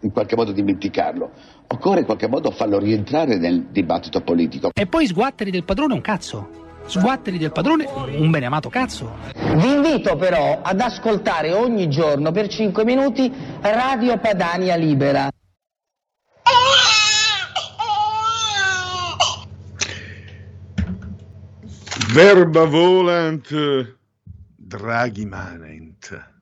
in qualche modo dimenticarlo. Occorre in qualche modo farlo rientrare nel dibattito politico. E poi sguatteri del padrone un cazzo. Sguatteri del padrone un beneamato cazzo. Vi invito però ad ascoltare ogni giorno per 5 minuti Radio Padania Libera. Verba volant, Draghi manent.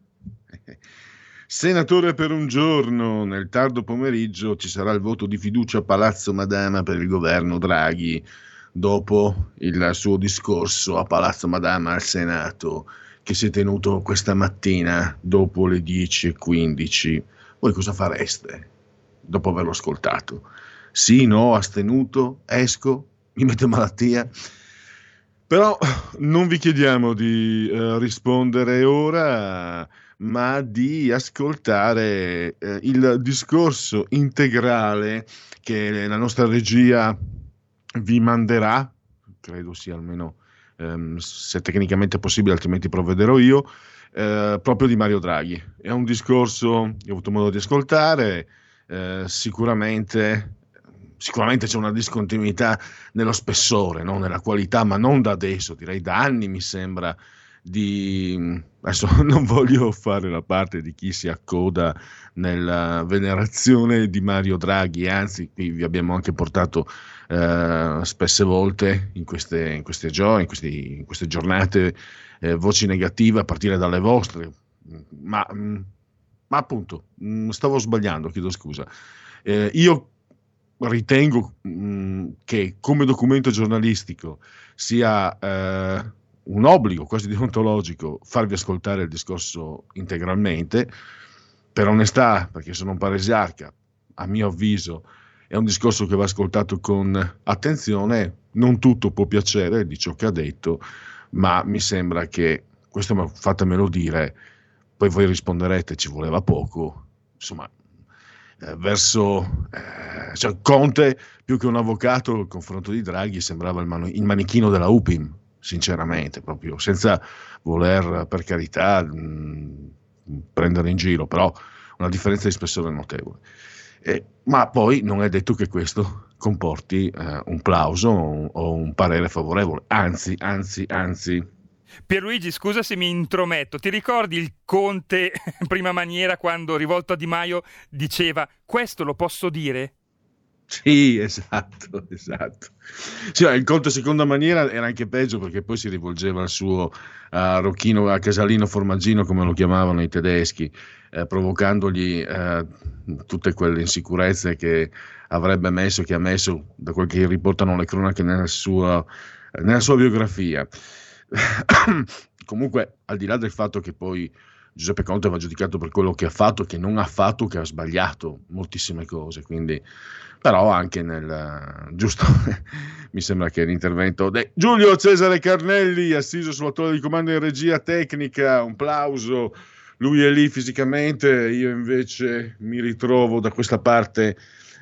Senatore per un giorno, nel tardo pomeriggio ci sarà il voto di fiducia a Palazzo Madama per il governo Draghi, dopo il suo discorso a Palazzo Madama al Senato che si è tenuto questa mattina dopo le 10.15. Voi cosa fareste dopo averlo ascoltato? Sì, no, astenuto, esco, mi metto malattia? Però non vi chiediamo di uh, rispondere ora ma di ascoltare eh, il discorso integrale che la nostra regia vi manderà, credo sia almeno ehm, se tecnicamente possibile, altrimenti provvederò io, eh, proprio di Mario Draghi. È un discorso che ho avuto modo di ascoltare, eh, sicuramente sicuramente c'è una discontinuità nello spessore, no? nella qualità, ma non da adesso, direi da anni mi sembra di adesso non voglio fare la parte di chi si accoda nella venerazione di Mario Draghi, anzi qui vi abbiamo anche portato eh, spesse volte in queste, in queste, gio- in questi, in queste giornate eh, voci negative a partire dalle vostre, ma, ma appunto mm, stavo sbagliando, chiedo scusa. Eh, io ritengo mh, mm, che come documento giornalistico sia eh, un obbligo quasi deontologico farvi ascoltare il discorso integralmente, per onestà, perché sono un paresiarca, a mio avviso è un discorso che va ascoltato con attenzione, non tutto può piacere di ciò che ha detto, ma mi sembra che, questo fatemelo dire, poi voi risponderete ci voleva poco, insomma, eh, verso eh, cioè Conte più che un avvocato, il confronto di Draghi sembrava il, mano, il manichino della UPIM, sinceramente, proprio senza voler per carità mh, prendere in giro, però una differenza di spessore notevole. Eh, ma poi non è detto che questo comporti eh, un plauso o, o un parere favorevole, anzi, anzi, anzi. Pierluigi, scusa se mi intrometto, ti ricordi il Conte prima maniera quando rivolto a Di Maio diceva questo lo posso dire? Sì, esatto, esatto. Sì, il conto seconda maniera era anche peggio perché poi si rivolgeva al suo a Rocchino, a Casalino Formaggino, come lo chiamavano i tedeschi, eh, provocandogli eh, tutte quelle insicurezze che avrebbe messo, che ha messo, da quel che riportano le cronache nella sua, nella sua biografia. Comunque, al di là del fatto che poi Giuseppe Conte va giudicato per quello che ha fatto, che non ha fatto, che ha sbagliato moltissime cose, quindi però anche nel giusto mi sembra che l'intervento di Giulio Cesare Carnelli assiso sulla torre di comando in regia tecnica un plauso. Lui è lì fisicamente io invece mi ritrovo da questa parte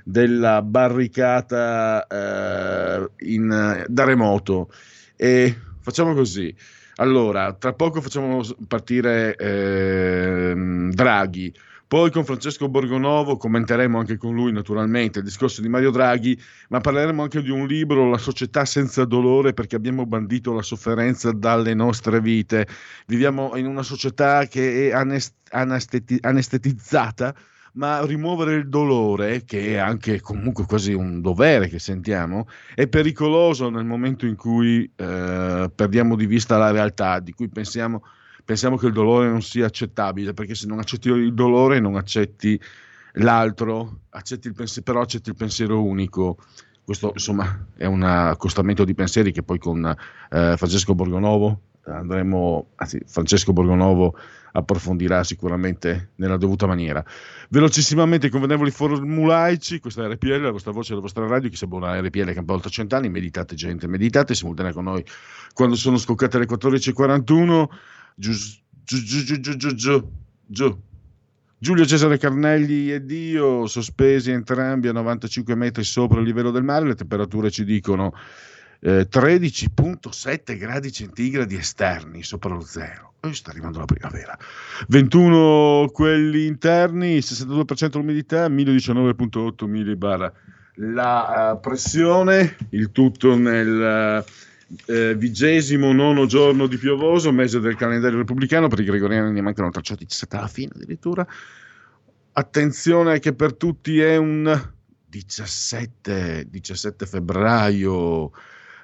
della barricata eh, in, da remoto. E facciamo così. Allora, tra poco facciamo partire eh, Draghi. Poi con Francesco Borgonovo commenteremo anche con lui naturalmente il discorso di Mario Draghi, ma parleremo anche di un libro, La società senza dolore, perché abbiamo bandito la sofferenza dalle nostre vite. Viviamo in una società che è anest- anesteti- anestetizzata, ma rimuovere il dolore, che è anche comunque quasi un dovere che sentiamo, è pericoloso nel momento in cui eh, perdiamo di vista la realtà, di cui pensiamo pensiamo che il dolore non sia accettabile, perché se non accetti il dolore non accetti l'altro, accetti il pens- però accetti il pensiero unico. Questo insomma è un accostamento di pensieri che poi con eh, Francesco Borgonovo andremo, anzi Francesco Borgonovo approfondirà sicuramente nella dovuta maniera. Velocissimamente, convenevoli formulaici, questa è RPL, la vostra voce, la vostra radio, chi sa buona RPL che ha oltre cent'anni, meditate gente, meditate, simultanea con noi quando sono scoccate le 14.41 giù, giù, giù, giù, giù, giù. Giulio Cesare Carnelli ed io, sospesi entrambi a 95 metri sopra il livello del mare, le temperature ci dicono eh, 13.7 gradi centigradi esterni sopra lo zero. E sta arrivando la primavera. 21 quelli interni, 62% l'umidità, 1019.8 millibar la uh, pressione, il tutto nel... Uh, eh, vigesimo nono giorno di piovoso, mese del calendario repubblicano, per i gregoriani ne mancano tracciati 17 alla fine addirittura. Attenzione che per tutti è un 17, 17 febbraio,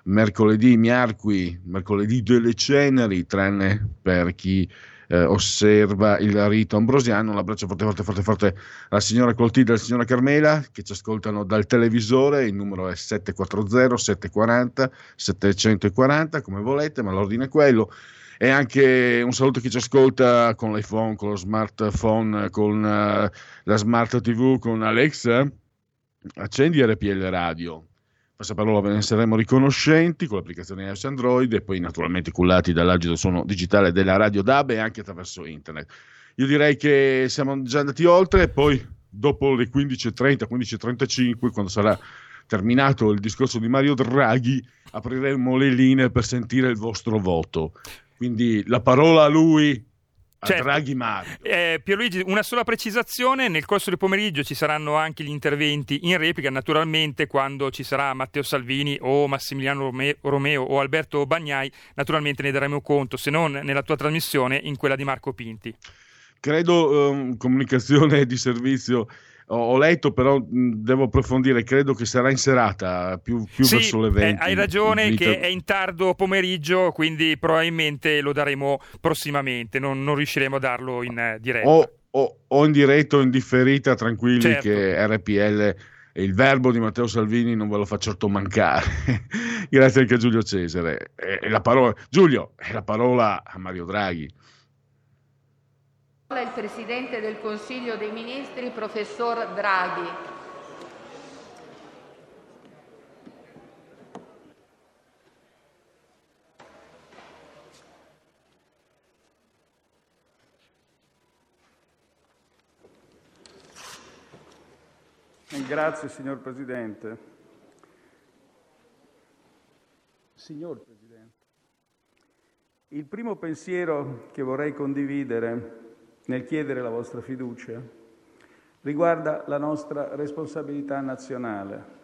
mercoledì miarqui, mercoledì delle ceneri, tranne per chi eh, osserva il rito ambrosiano. Un abbraccio forte, forte, forte, forte alla signora Coltilda e alla signora Carmela che ci ascoltano dal televisore. Il numero è 740 740 740, come volete, ma l'ordine è quello. E anche un saluto a chi ci ascolta con l'iPhone, con lo smartphone, con uh, la smart TV, con Alexa. Accendi RPL Radio Passaparola ve ne saremo riconoscenti con l'applicazione iOS Android e poi naturalmente cullati dall'agito suono digitale della radio DAB e anche attraverso internet. Io direi che siamo già andati oltre e poi dopo le 15.30, 15.35, quando sarà terminato il discorso di Mario Draghi, apriremo le linee per sentire il vostro voto. Quindi la parola a lui Certo. Draghi Mario. Eh, Pierluigi, una sola precisazione, nel corso del pomeriggio ci saranno anche gli interventi in replica, naturalmente quando ci sarà Matteo Salvini o Massimiliano Romeo o Alberto Bagnai, naturalmente ne daremo conto, se non nella tua trasmissione, in quella di Marco Pinti. Credo um, comunicazione di servizio ho, letto, però devo approfondire. Credo che sarà in serata, più, più sì, verso le 20. Eh, hai ragione, che è in tardo pomeriggio, quindi probabilmente lo daremo prossimamente. Non, non riusciremo a darlo in eh, diretta. O, o, o, in diretta o in differita, tranquilli, certo. che RPL e il verbo di Matteo Salvini non ve lo fa certo mancare. Grazie anche a Giulio Cesare. E, la parola, Giulio, è la parola a Mario Draghi il Presidente del Consiglio dei Ministri, Professor Draghi. Grazie signor Presidente. Signor Presidente, il primo pensiero che vorrei condividere nel chiedere la vostra fiducia riguarda la nostra responsabilità nazionale,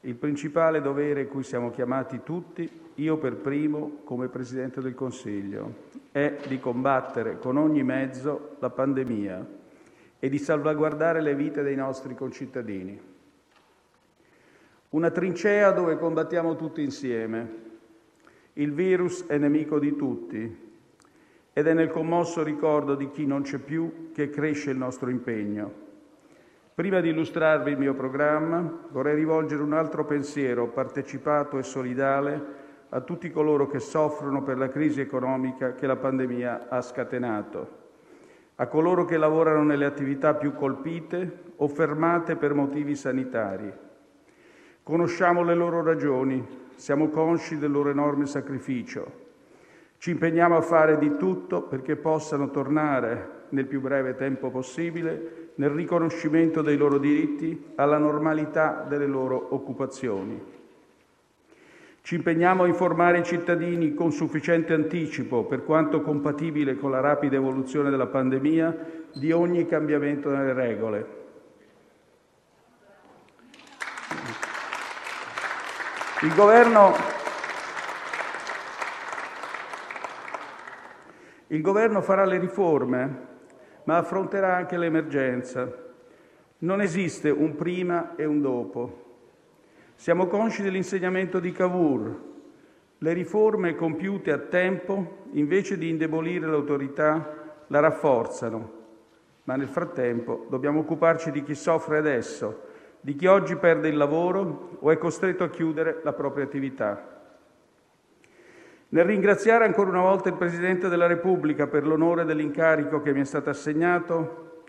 il principale dovere cui siamo chiamati tutti, io per primo come Presidente del Consiglio, è di combattere con ogni mezzo la pandemia e di salvaguardare le vite dei nostri concittadini. Una trincea dove combattiamo tutti insieme. Il virus è nemico di tutti, ed è nel commosso ricordo di chi non c'è più che cresce il nostro impegno. Prima di illustrarvi il mio programma, vorrei rivolgere un altro pensiero partecipato e solidale a tutti coloro che soffrono per la crisi economica che la pandemia ha scatenato, a coloro che lavorano nelle attività più colpite o fermate per motivi sanitari. Conosciamo le loro ragioni, siamo consci del loro enorme sacrificio ci impegniamo a fare di tutto perché possano tornare nel più breve tempo possibile nel riconoscimento dei loro diritti alla normalità delle loro occupazioni. Ci impegniamo a informare i cittadini con sufficiente anticipo, per quanto compatibile con la rapida evoluzione della pandemia, di ogni cambiamento nelle regole. Il Governo, il Governo farà le riforme, ma affronterà anche l'emergenza. Non esiste un prima e un dopo. Siamo consci dell'insegnamento di Cavour. Le riforme compiute a tempo, invece di indebolire l'autorità, la rafforzano. Ma nel frattempo dobbiamo occuparci di chi soffre adesso, di chi oggi perde il lavoro o è costretto a chiudere la propria attività. Nel ringraziare ancora una volta il Presidente della Repubblica per l'onore dell'incarico che mi è stato assegnato,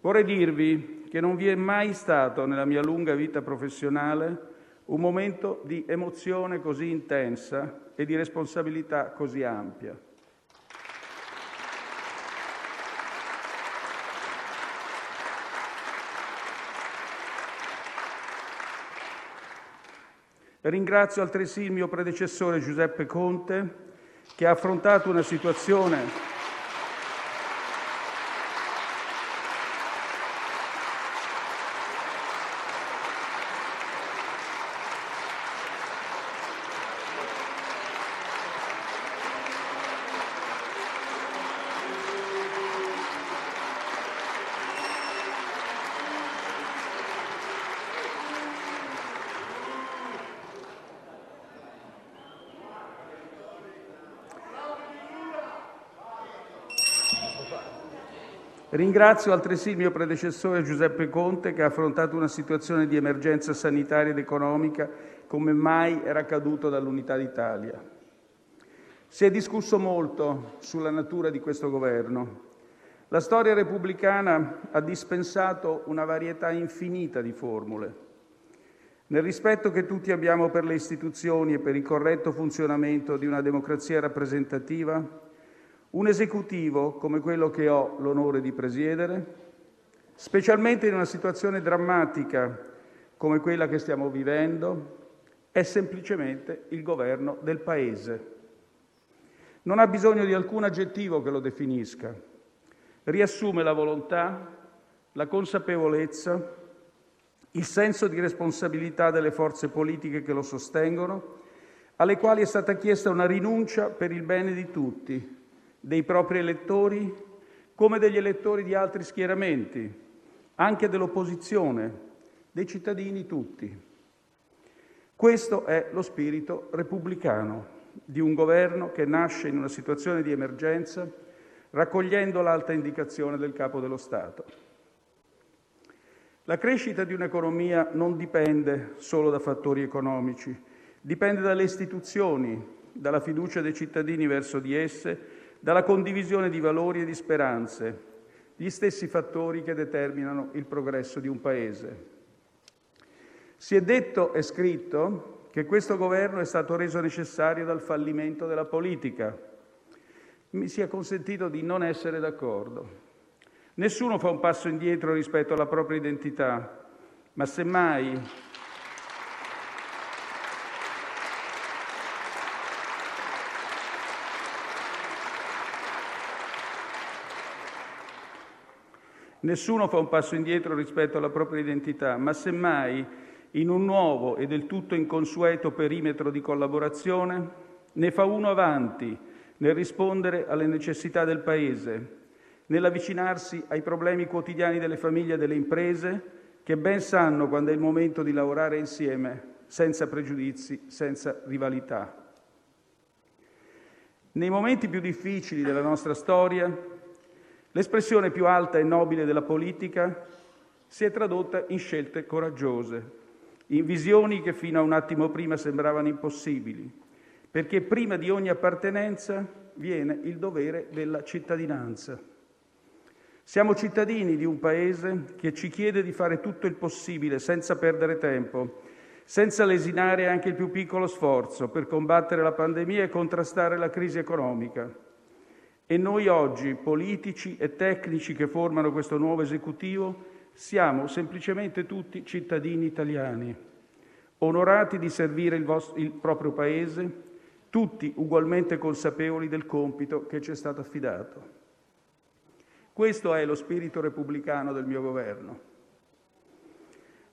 vorrei dirvi che non vi è mai stato nella mia lunga vita professionale un momento di emozione così intensa e di responsabilità così ampia. Ringrazio altresì il mio predecessore Giuseppe Conte, che ha affrontato una situazione Ringrazio altresì il mio predecessore Giuseppe Conte, che ha affrontato una situazione di emergenza sanitaria ed economica come mai era accaduto dall'Unità d'Italia. Si è discusso molto sulla natura di questo Governo. La storia repubblicana ha dispensato una varietà infinita di formule. Nel rispetto che tutti abbiamo per le istituzioni e per il corretto funzionamento di una democrazia rappresentativa, un Esecutivo come quello che ho l'onore di presiedere, specialmente in una situazione drammatica come quella che stiamo vivendo, è semplicemente il Governo del Paese. Non ha bisogno di alcun aggettivo che lo definisca. Riassume la volontà, la consapevolezza, il senso di responsabilità delle forze politiche che lo sostengono, alle quali è stata chiesta una rinuncia per il bene di tutti, dei propri elettori come degli elettori di altri schieramenti, anche dell'opposizione, dei cittadini tutti. Questo è lo spirito repubblicano di un governo che nasce in una situazione di emergenza raccogliendo l'alta indicazione del Capo dello Stato. La crescita di un'economia non dipende solo da fattori economici, dipende dalle istituzioni, dalla fiducia dei cittadini verso di esse dalla condivisione di valori e di speranze, gli stessi fattori che determinano il progresso di un Paese. Si è detto e scritto che questo Governo è stato reso necessario dal fallimento della politica. Mi sia consentito di non essere d'accordo. Nessuno fa un passo indietro rispetto alla propria identità, ma semmai Nessuno fa un passo indietro rispetto alla propria identità, ma semmai in un nuovo e del tutto inconsueto perimetro di collaborazione ne fa uno avanti nel rispondere alle necessità del Paese, nell'avvicinarsi ai problemi quotidiani delle famiglie e delle imprese che ben sanno quando è il momento di lavorare insieme senza pregiudizi, senza rivalità. Nei momenti più difficili della nostra storia L'espressione più alta e nobile della politica si è tradotta in scelte coraggiose, in visioni che fino a un attimo prima sembravano impossibili, perché prima di ogni appartenenza viene il dovere della cittadinanza. Siamo cittadini di un Paese che ci chiede di fare tutto il possibile senza perdere tempo, senza lesinare anche il più piccolo sforzo per combattere la pandemia e contrastare la crisi economica. E noi oggi, politici e tecnici che formano questo nuovo esecutivo, siamo semplicemente tutti cittadini italiani, onorati di servire il, vostro, il proprio Paese, tutti ugualmente consapevoli del compito che ci è stato affidato. Questo è lo spirito repubblicano del mio governo.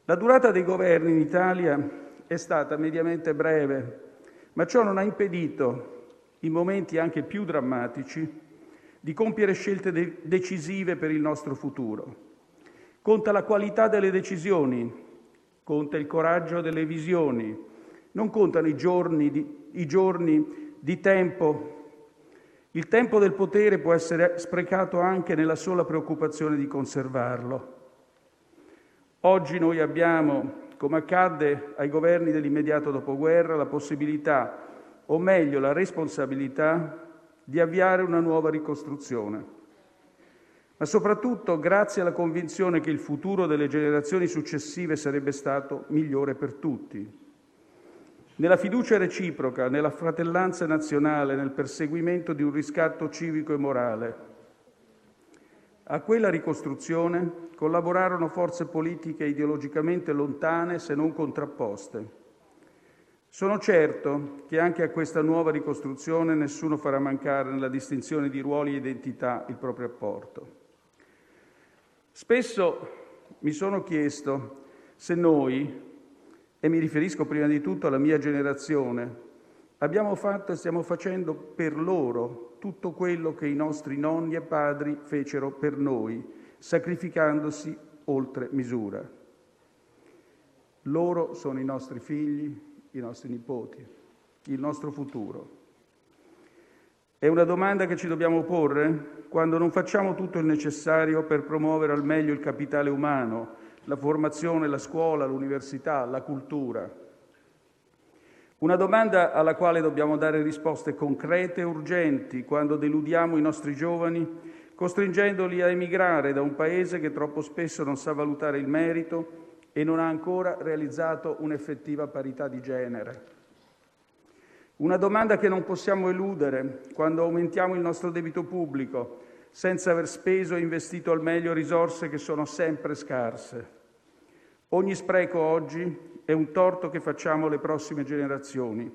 La durata dei governi in Italia è stata mediamente breve, ma ciò non ha impedito, in momenti anche più drammatici, di compiere scelte de- decisive per il nostro futuro. Conta la qualità delle decisioni, conta il coraggio delle visioni, non contano i giorni di, i giorni di tempo. Il tempo del potere può essere sprecato anche nella sola preoccupazione di conservarlo. Oggi noi abbiamo, come accadde ai governi dell'immediato dopoguerra, la possibilità, o meglio la responsabilità, di avviare una nuova ricostruzione. Ma soprattutto grazie alla convinzione che il futuro delle generazioni successive sarebbe stato migliore per tutti. Nella fiducia reciproca, nella fratellanza nazionale, nel perseguimento di un riscatto civico e morale. A quella ricostruzione collaborarono forze politiche ideologicamente lontane se non contrapposte sono certo che anche a questa nuova ricostruzione nessuno farà mancare nella distinzione di ruoli e identità il proprio apporto. Spesso mi sono chiesto se noi, e mi riferisco prima di tutto alla mia generazione, abbiamo fatto e stiamo facendo per loro tutto quello che i nostri nonni e padri fecero per noi, sacrificandosi oltre misura. Loro sono i nostri figli, i nostri nipoti, il nostro futuro. È una domanda che ci dobbiamo porre quando non facciamo tutto il necessario per promuovere al meglio il capitale umano, la formazione, la scuola, l'università, la cultura. Una domanda alla quale dobbiamo dare risposte concrete e urgenti quando deludiamo i nostri giovani, costringendoli a emigrare da un paese che troppo spesso non sa valutare il merito e non ha ancora realizzato un'effettiva parità di genere. Una domanda che non possiamo eludere quando aumentiamo il nostro debito pubblico senza aver speso e investito al meglio risorse che sono sempre scarse. Ogni spreco oggi è un torto che facciamo alle prossime generazioni,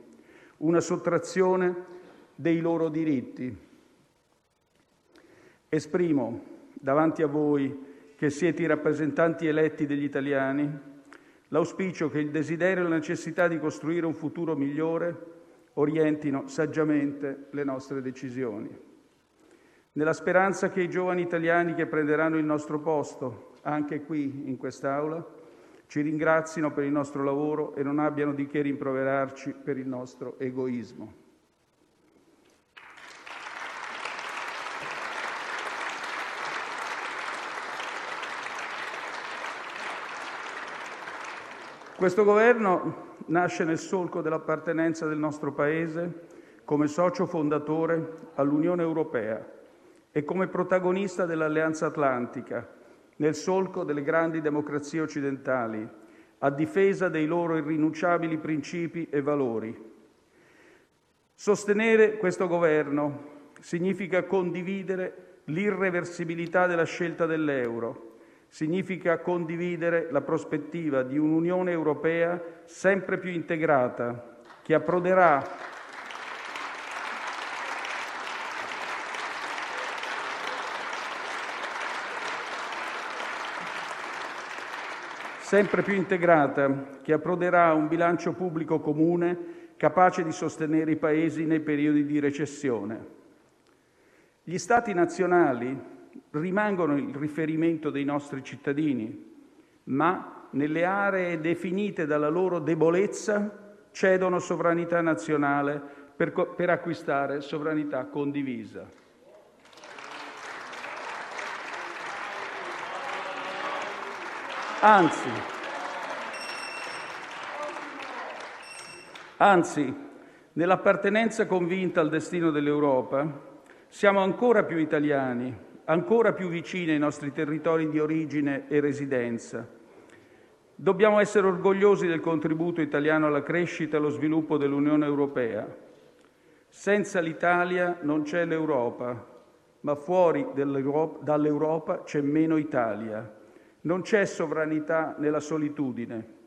una sottrazione dei loro diritti. Esprimo davanti a voi che siete i rappresentanti eletti degli italiani, l'auspicio che il desiderio e la necessità di costruire un futuro migliore orientino saggiamente le nostre decisioni. Nella speranza che i giovani italiani che prenderanno il nostro posto, anche qui in quest'Aula, ci ringrazino per il nostro lavoro e non abbiano di che rimproverarci per il nostro egoismo. Questo Governo nasce nel solco dell'appartenenza del nostro Paese come socio fondatore all'Unione Europea e come protagonista dell'Alleanza Atlantica, nel solco delle grandi democrazie occidentali, a difesa dei loro irrinunciabili principi e valori. Sostenere questo Governo significa condividere l'irreversibilità della scelta dell'euro significa condividere la prospettiva di un'Unione europea sempre più integrata, che approderà sempre più integrata, che approderà a un bilancio pubblico comune capace di sostenere i Paesi nei periodi di recessione. Gli Stati nazionali rimangono il riferimento dei nostri cittadini, ma nelle aree definite dalla loro debolezza cedono sovranità nazionale per, per acquistare sovranità condivisa. Anzi, anzi, nell'appartenenza convinta al destino dell'Europa, siamo ancora più italiani ancora più vicine ai nostri territori di origine e residenza. Dobbiamo essere orgogliosi del contributo italiano alla crescita e allo sviluppo dell'Unione Europea. Senza l'Italia non c'è l'Europa, ma fuori dall'Europa c'è meno Italia. Non c'è sovranità nella solitudine.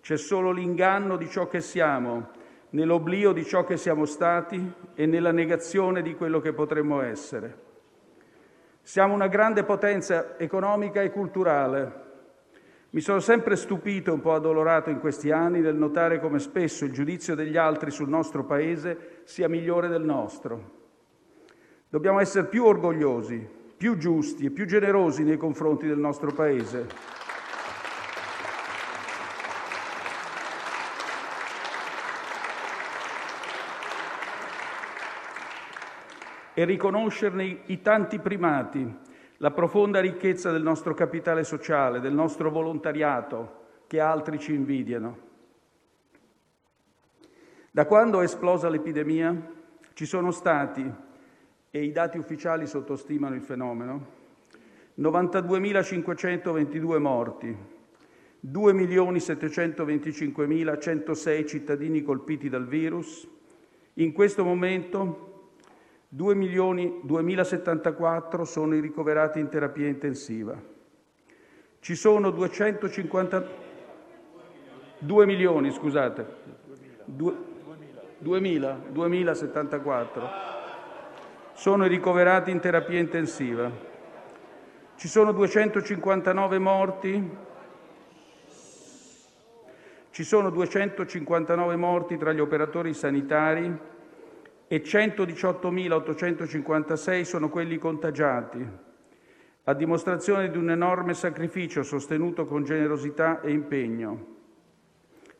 C'è solo l'inganno di ciò che siamo, nell'oblio di ciò che siamo stati e nella negazione di quello che potremmo essere. Siamo una grande potenza economica e culturale. Mi sono sempre stupito e un po' addolorato in questi anni nel notare come spesso il giudizio degli altri sul nostro Paese sia migliore del nostro. Dobbiamo essere più orgogliosi, più giusti e più generosi nei confronti del nostro Paese. E riconoscerne i tanti primati, la profonda ricchezza del nostro capitale sociale, del nostro volontariato, che altri ci invidiano. Da quando è esplosa l'epidemia ci sono stati, e i dati ufficiali sottostimano il fenomeno, 92.522 morti, 2.725.106 cittadini colpiti dal virus. In questo momento 2.074 sono i ricoverati in terapia intensiva. Ci sono 250 2 milioni, scusate. 2000, 2074 sono i ricoverati in terapia intensiva. Ci sono 259 morti. Ci sono 259 morti tra gli operatori sanitari e 118.856 sono quelli contagiati, a dimostrazione di un enorme sacrificio sostenuto con generosità e impegno.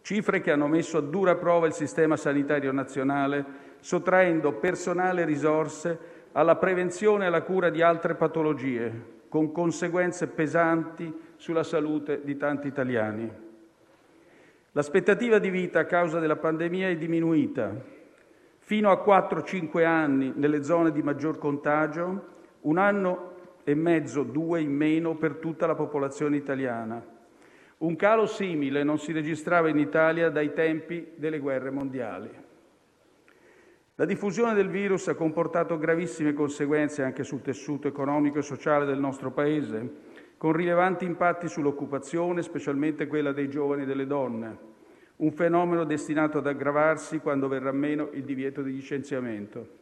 Cifre che hanno messo a dura prova il sistema sanitario nazionale, sottraendo personale e risorse alla prevenzione e alla cura di altre patologie, con conseguenze pesanti sulla salute di tanti italiani. L'aspettativa di vita a causa della pandemia è diminuita fino a 4-5 anni nelle zone di maggior contagio, un anno e mezzo, due in meno per tutta la popolazione italiana. Un calo simile non si registrava in Italia dai tempi delle guerre mondiali. La diffusione del virus ha comportato gravissime conseguenze anche sul tessuto economico e sociale del nostro Paese, con rilevanti impatti sull'occupazione, specialmente quella dei giovani e delle donne un fenomeno destinato ad aggravarsi quando verrà meno il divieto di licenziamento.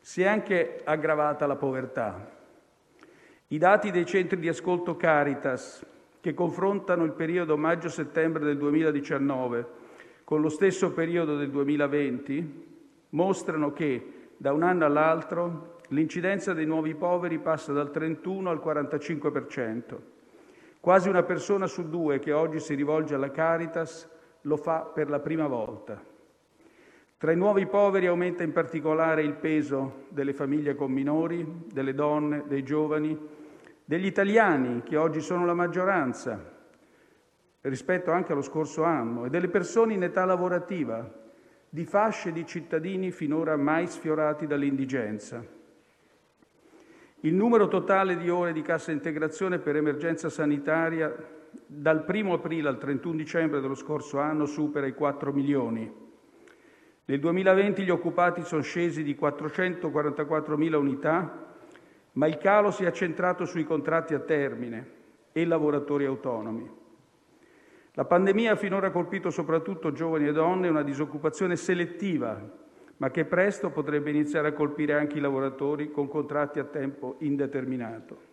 Si è anche aggravata la povertà. I dati dei centri di ascolto Caritas, che confrontano il periodo maggio-settembre del 2019 con lo stesso periodo del 2020, mostrano che da un anno all'altro l'incidenza dei nuovi poveri passa dal 31 al 45 per cento. Quasi una persona su due che oggi si rivolge alla Caritas lo fa per la prima volta. Tra i nuovi poveri aumenta in particolare il peso delle famiglie con minori, delle donne, dei giovani, degli italiani, che oggi sono la maggioranza, rispetto anche allo scorso anno, e delle persone in età lavorativa, di fasce di cittadini finora mai sfiorati dall'indigenza. Il numero totale di ore di cassa integrazione per emergenza sanitaria dal 1 aprile al 31 dicembre dello scorso anno supera i 4 milioni. Nel 2020 gli occupati sono scesi di 444.000 unità, ma il calo si è accentrato sui contratti a termine e lavoratori autonomi. La pandemia ha finora colpito soprattutto giovani e donne una disoccupazione selettiva ma che presto potrebbe iniziare a colpire anche i lavoratori con contratti a tempo indeterminato.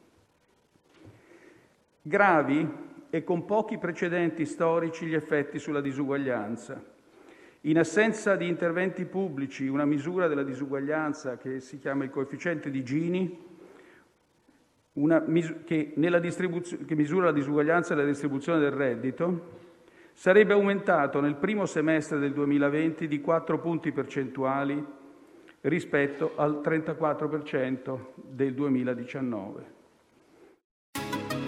Gravi e con pochi precedenti storici gli effetti sulla disuguaglianza. In assenza di interventi pubblici, una misura della disuguaglianza che si chiama il coefficiente di Gini, mis- che, che misura la disuguaglianza e la distribuzione del reddito, sarebbe aumentato nel primo semestre del 2020 di 4 punti percentuali rispetto al 34 per del 2019.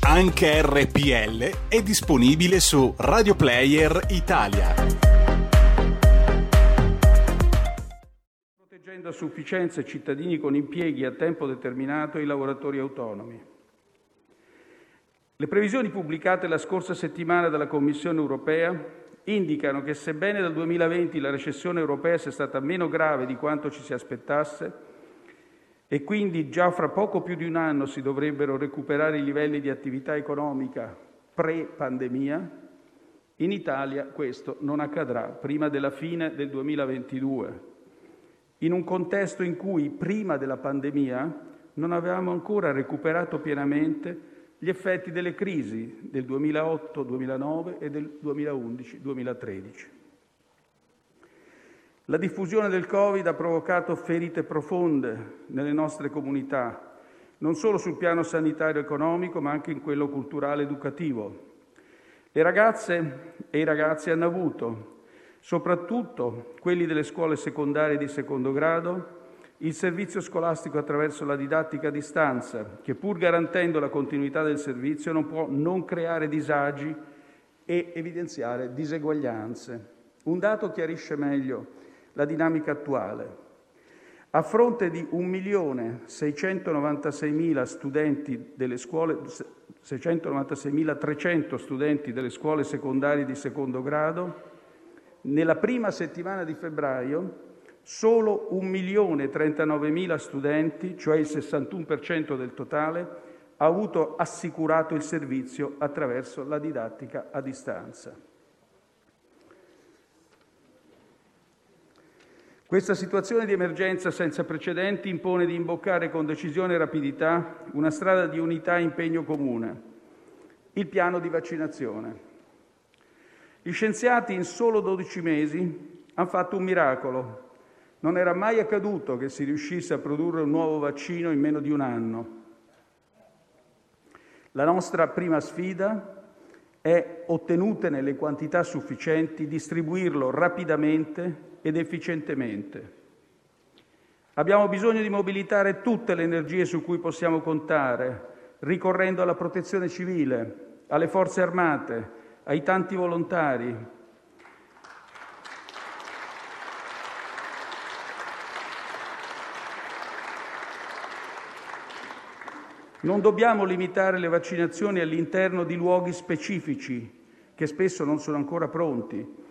Anche RPL è disponibile su Radio Player Italia. a sufficienza i cittadini con impieghi a tempo determinato e i lavoratori autonomi. Le previsioni pubblicate la scorsa settimana dalla Commissione europea indicano che, sebbene dal 2020 la recessione europea sia stata meno grave di quanto ci si aspettasse e quindi già fra poco più di un anno si dovrebbero recuperare i livelli di attività economica pre-pandemia, in Italia questo non accadrà prima della fine del 2022, in un contesto in cui prima della pandemia non avevamo ancora recuperato pienamente gli effetti delle crisi del 2008-2009 e del 2011-2013. La diffusione del Covid ha provocato ferite profonde nelle nostre comunità, non solo sul piano sanitario economico, ma anche in quello culturale e educativo. Le ragazze e i ragazzi hanno avuto, soprattutto quelli delle scuole secondarie di secondo grado, il servizio scolastico attraverso la didattica a distanza, che pur garantendo la continuità del servizio non può non creare disagi e evidenziare diseguaglianze. Un dato chiarisce meglio la dinamica attuale. A fronte di 1.696.000 studenti delle scuole 696.300 studenti delle scuole secondarie di secondo grado, nella prima settimana di febbraio solo 1.039.000 studenti, cioè il 61% del totale, ha avuto assicurato il servizio attraverso la didattica a distanza. Questa situazione di emergenza senza precedenti impone di imboccare con decisione e rapidità una strada di unità e impegno comune, il piano di vaccinazione. Gli scienziati in solo 12 mesi hanno fatto un miracolo. Non era mai accaduto che si riuscisse a produrre un nuovo vaccino in meno di un anno. La nostra prima sfida è, ottenute nelle quantità sufficienti, distribuirlo rapidamente ed efficientemente. Abbiamo bisogno di mobilitare tutte le energie su cui possiamo contare, ricorrendo alla protezione civile, alle forze armate, ai tanti volontari. Non dobbiamo limitare le vaccinazioni all'interno di luoghi specifici, che spesso non sono ancora pronti,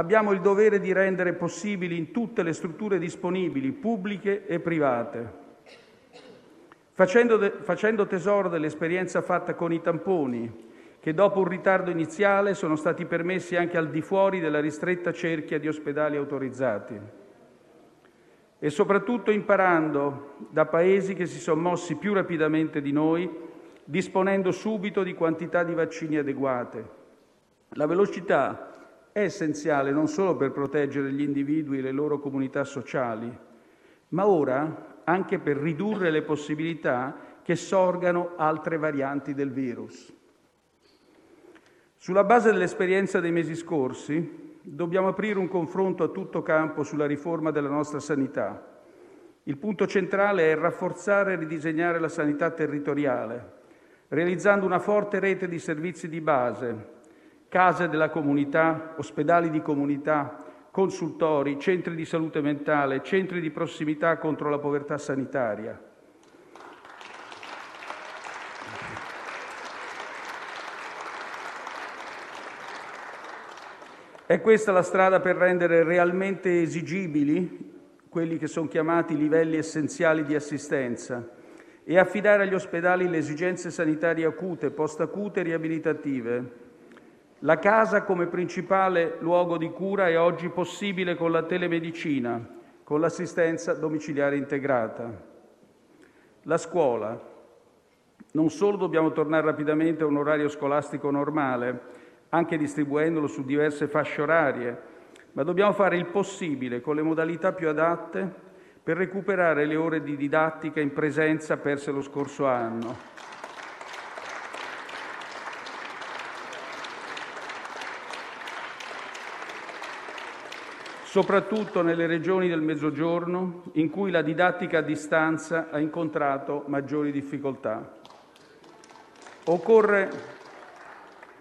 abbiamo il dovere di rendere possibili in tutte le strutture disponibili, pubbliche e private. Facendo, tesoro dell'esperienza fatta con i tamponi, che dopo un ritardo iniziale sono stati permessi anche al di fuori della ristretta cerchia di ospedali autorizzati. E soprattutto imparando da Paesi che si sono mossi più rapidamente di noi, disponendo subito di quantità di vaccini adeguate. La velocità è essenziale non solo per proteggere gli individui e le loro comunità sociali, ma ora anche per ridurre le possibilità che sorgano altre varianti del virus. Sulla base dell'esperienza dei mesi scorsi, dobbiamo aprire un confronto a tutto campo sulla riforma della nostra sanità. Il punto centrale è rafforzare e ridisegnare la sanità territoriale, realizzando una forte rete di servizi di base, case della comunità, ospedali di comunità, consultori, centri di salute mentale, centri di prossimità contro la povertà sanitaria. È questa la strada per rendere realmente esigibili quelli che sono chiamati livelli essenziali di assistenza e affidare agli ospedali le esigenze sanitarie acute, post-acute e riabilitative, la casa come principale luogo di cura è oggi possibile con la telemedicina, con l'assistenza domiciliare integrata. La scuola. Non solo dobbiamo tornare rapidamente a un orario scolastico normale, anche distribuendolo su diverse fasce orarie, ma dobbiamo fare il possibile con le modalità più adatte per recuperare le ore di didattica in presenza perse lo scorso anno. Soprattutto nelle regioni del Mezzogiorno in cui la didattica a distanza ha incontrato maggiori difficoltà. Occorre,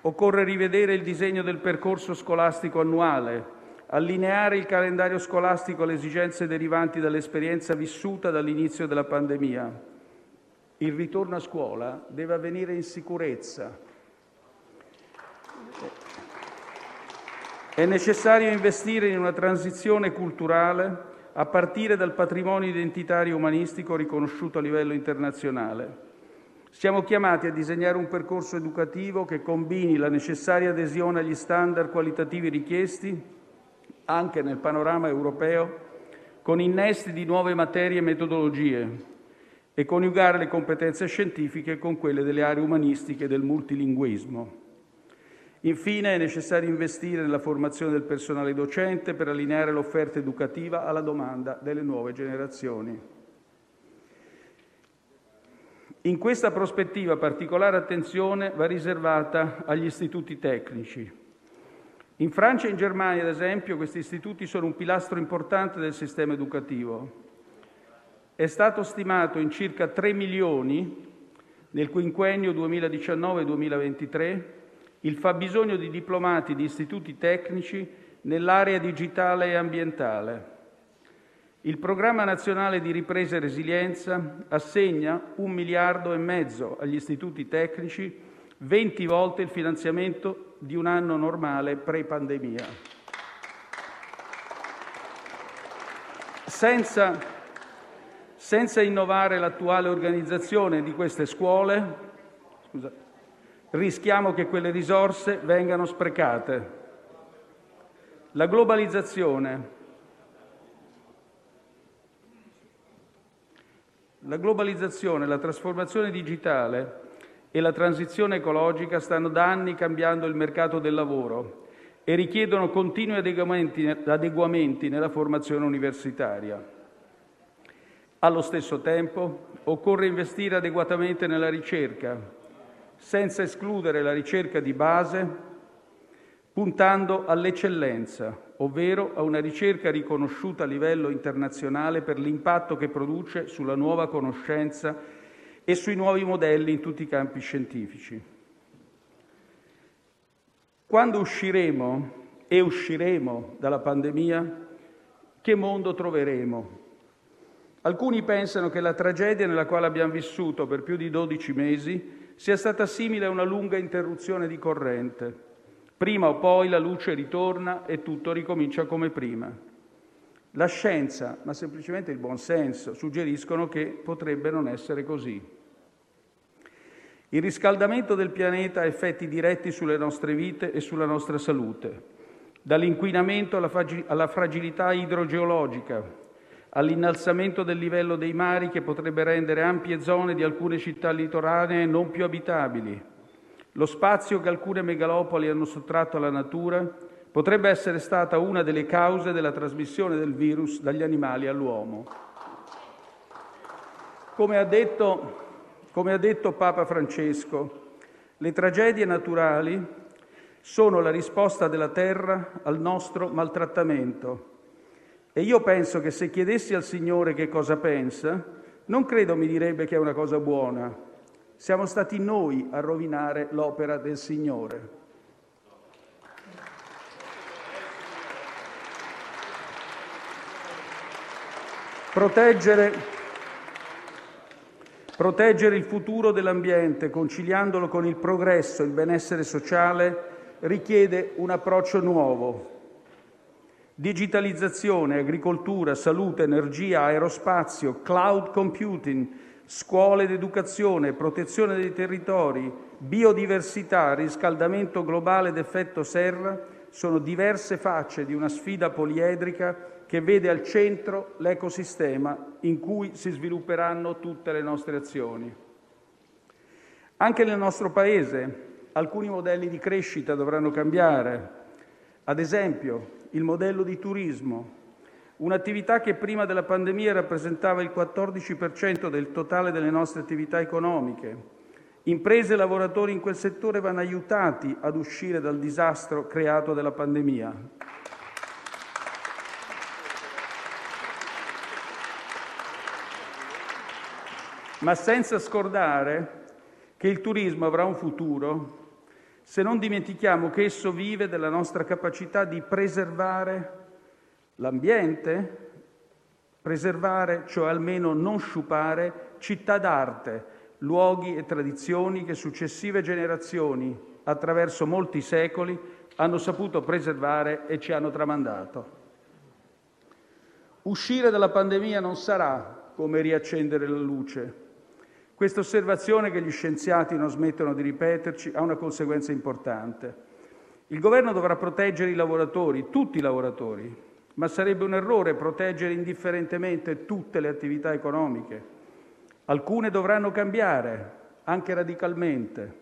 occorre rivedere il disegno del percorso scolastico annuale, allineare il calendario scolastico alle esigenze derivanti dall'esperienza vissuta dall'inizio della pandemia. Il ritorno a scuola deve avvenire in sicurezza. È necessario investire in una transizione culturale a partire dal patrimonio identitario umanistico riconosciuto a livello internazionale. Siamo chiamati a disegnare un percorso educativo che combini la necessaria adesione agli standard qualitativi richiesti anche nel panorama europeo, con innesti di nuove materie e metodologie e coniugare le competenze scientifiche con quelle delle aree umanistiche e del multilinguismo. Infine, è necessario investire nella formazione del personale docente per allineare l'offerta educativa alla domanda delle nuove generazioni. In questa prospettiva particolare attenzione va riservata agli istituti tecnici, in Francia e in Germania, ad esempio, questi istituti sono un pilastro importante del sistema educativo. È stato stimato in circa 3 milioni nel quinquennio 2019-2023 il fabbisogno di diplomati di istituti tecnici nell'area digitale e ambientale. Il Programma nazionale di ripresa e resilienza assegna un miliardo e mezzo agli istituti tecnici, 20 volte il finanziamento di un anno normale pre-pandemia. Senza, senza innovare l'attuale organizzazione di queste scuole, scusa, rischiamo che quelle risorse vengano sprecate. La globalizzazione, la trasformazione digitale e la transizione ecologica stanno da anni cambiando il mercato del lavoro e richiedono continui adeguamenti nella formazione universitaria. Allo stesso tempo occorre investire adeguatamente nella ricerca, senza escludere la ricerca di base, puntando all'eccellenza, ovvero a una ricerca riconosciuta a livello internazionale per l'impatto che produce sulla nuova conoscenza e sui nuovi modelli in tutti i campi scientifici. Quando usciremo e usciremo dalla pandemia, che mondo troveremo? Alcuni pensano che la tragedia nella quale abbiamo vissuto per più di 12 mesi sia stata simile a una lunga interruzione di corrente. Prima o poi la luce ritorna e tutto ricomincia come prima. La scienza, ma semplicemente il buon senso, suggeriscono che potrebbe non essere così. Il riscaldamento del pianeta ha effetti diretti sulle nostre vite e sulla nostra salute, dall'inquinamento alla fragilità idrogeologica, all'innalzamento del livello dei mari che potrebbe rendere ampie zone di alcune città litoranee non più abitabili. Lo spazio che alcune megalopoli hanno sottratto alla natura potrebbe essere stata una delle cause della trasmissione del virus dagli animali all'uomo. Come ha detto come ha detto Papa Francesco, le tragedie naturali sono la risposta della terra al nostro maltrattamento. E io penso che se chiedessi al Signore che cosa pensa, non credo mi direbbe che è una cosa buona. Siamo stati noi a rovinare l'opera del Signore. Proteggere Proteggere il futuro dell'ambiente, conciliandolo con il progresso e il benessere sociale, richiede un approccio nuovo. Digitalizzazione, agricoltura, salute, energia, aerospazio, cloud computing, scuole ed educazione, protezione dei territori, biodiversità, riscaldamento globale ed effetto serra sono diverse facce di una sfida poliedrica che vede al centro l'ecosistema in cui si svilupperanno tutte le nostre azioni. Anche nel nostro Paese alcuni modelli di crescita dovranno cambiare. Ad esempio, il modello di turismo, un'attività che prima della pandemia rappresentava il 14% del totale delle nostre attività economiche. Imprese e lavoratori in quel settore vanno aiutati ad uscire dal disastro creato dalla pandemia. ma senza scordare che il turismo avrà un futuro se non dimentichiamo che esso vive della nostra capacità di preservare l'ambiente, preservare, cioè almeno non sciupare, città d'arte, luoghi e tradizioni che successive generazioni, attraverso molti secoli, hanno saputo preservare e ci hanno tramandato. Uscire dalla pandemia non sarà come riaccendere la luce. Questa osservazione che gli scienziati non smettono di ripeterci ha una conseguenza importante. Il governo dovrà proteggere i lavoratori, tutti i lavoratori, ma sarebbe un errore proteggere indifferentemente tutte le attività economiche. Alcune dovranno cambiare, anche radicalmente,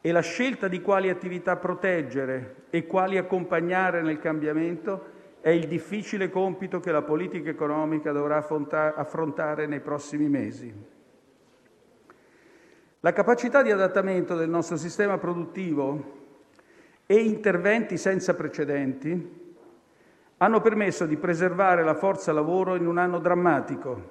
e la scelta di quali attività proteggere e quali accompagnare nel cambiamento è il difficile compito che la politica economica dovrà affrontare nei prossimi mesi. La capacità di adattamento del nostro sistema produttivo e interventi senza precedenti hanno permesso di preservare la forza lavoro in un anno drammatico.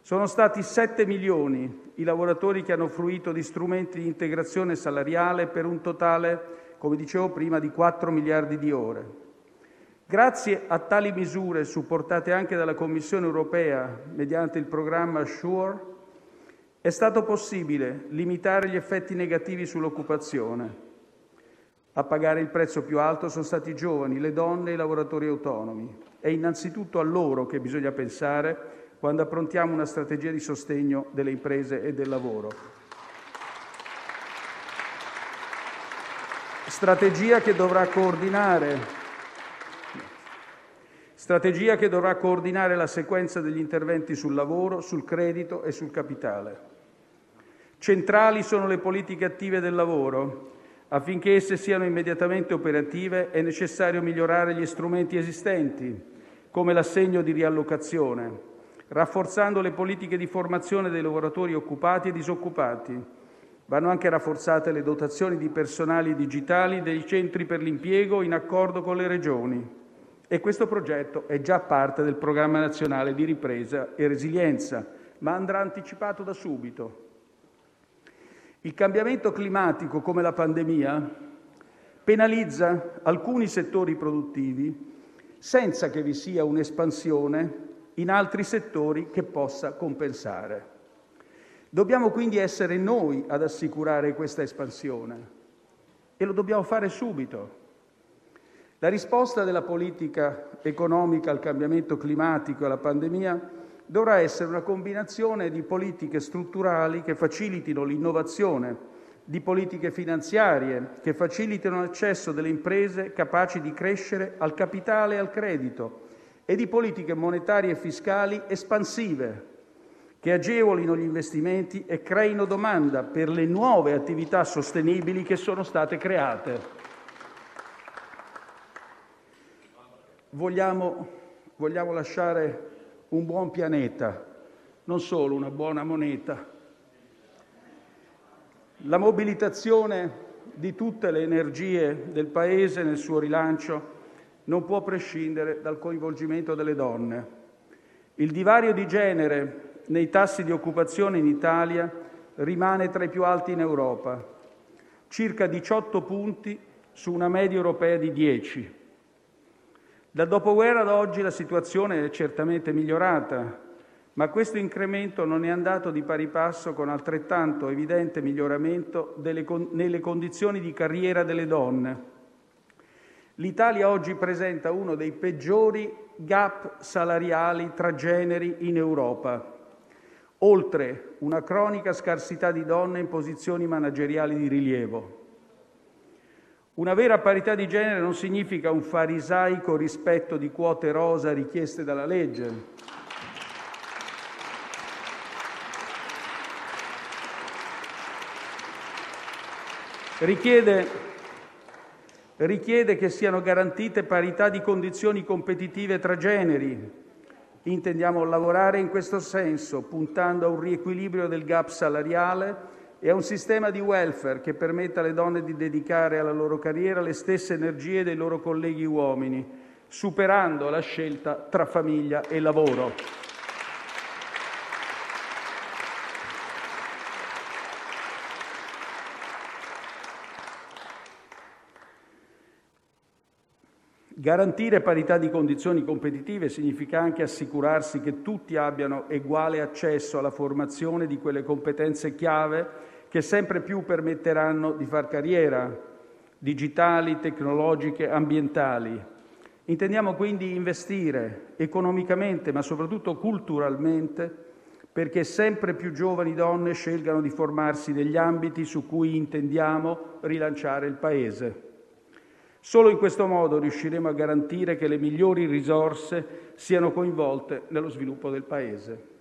Sono stati 7 milioni i lavoratori che hanno fruito di strumenti di integrazione salariale per un totale, come dicevo prima, di 4 miliardi di ore. Grazie a tali misure, supportate anche dalla Commissione europea mediante il programma SURE, è stato possibile limitare gli effetti negativi sull'occupazione. A pagare il prezzo più alto sono stati i giovani, le donne e i lavoratori autonomi. È innanzitutto a loro che bisogna pensare quando approntiamo una strategia di sostegno delle imprese e del lavoro. Strategia che dovrà coordinare strategia che dovrà coordinare la sequenza degli interventi sul lavoro, sul credito e sul capitale. Centrali sono le politiche attive del lavoro. Affinché esse siano immediatamente operative è necessario migliorare gli strumenti esistenti, come l'assegno di riallocazione, rafforzando le politiche di formazione dei lavoratori occupati e disoccupati. Vanno anche rafforzate le dotazioni di personali digitali dei centri per l'impiego in accordo con le Regioni. E questo progetto è già parte del Programma nazionale di ripresa e resilienza, ma andrà anticipato da subito. Il cambiamento climatico, come la pandemia, penalizza alcuni settori produttivi senza che vi sia un'espansione in altri settori che possa compensare. Dobbiamo quindi essere noi ad assicurare questa espansione e lo dobbiamo fare subito. La risposta della politica economica al cambiamento climatico e alla pandemia dovrà essere una combinazione di politiche strutturali che facilitino l'innovazione, di politiche finanziarie che facilitino l'accesso delle imprese capaci di crescere al capitale e al credito e di politiche monetarie e fiscali espansive che agevolino gli investimenti e creino domanda per le nuove attività sostenibili che sono state create. Vogliamo, vogliamo lasciare un buon pianeta, non solo una buona moneta. La mobilitazione di tutte le energie del Paese nel suo rilancio non può prescindere dal coinvolgimento delle donne. Il divario di genere nei tassi di occupazione in Italia rimane tra i più alti in Europa, circa 18 punti su una media europea di 10. Dal dopoguerra ad oggi la situazione è certamente migliorata, ma questo incremento non è andato di pari passo con altrettanto evidente miglioramento nelle condizioni di carriera delle donne L'Italia oggi presenta uno dei peggiori gap salariali tra generi in Europa, oltre una cronica scarsità di donne in posizioni manageriali di rilievo. Una vera parità di genere non significa un farisaico rispetto di quote rosa richieste dalla legge. Richiede richiede che siano garantite parità di condizioni competitive tra generi. Intendiamo lavorare in questo senso, puntando a un riequilibrio del gap salariale e a un sistema di welfare che permetta alle donne di dedicare alla loro carriera le stesse energie dei loro colleghi uomini, superando la scelta tra famiglia e lavoro. Garantire parità di condizioni competitive significa anche assicurarsi che tutti abbiano uguale accesso alla formazione di quelle competenze chiave che sempre più permetteranno di far carriera, digitali, tecnologiche, ambientali. Intendiamo quindi investire economicamente, ma soprattutto culturalmente, perché sempre più giovani donne scelgano di formarsi negli ambiti su cui intendiamo rilanciare il Paese. Solo in questo modo riusciremo a garantire che le migliori risorse siano coinvolte nello sviluppo del Paese.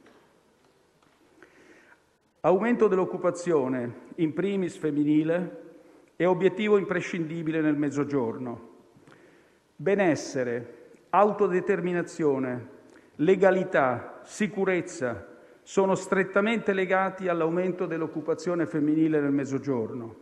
Aumento dell'occupazione, in primis femminile, è obiettivo imprescindibile nel Mezzogiorno. Benessere, autodeterminazione, legalità, sicurezza sono strettamente legati all'aumento dell'occupazione femminile nel Mezzogiorno.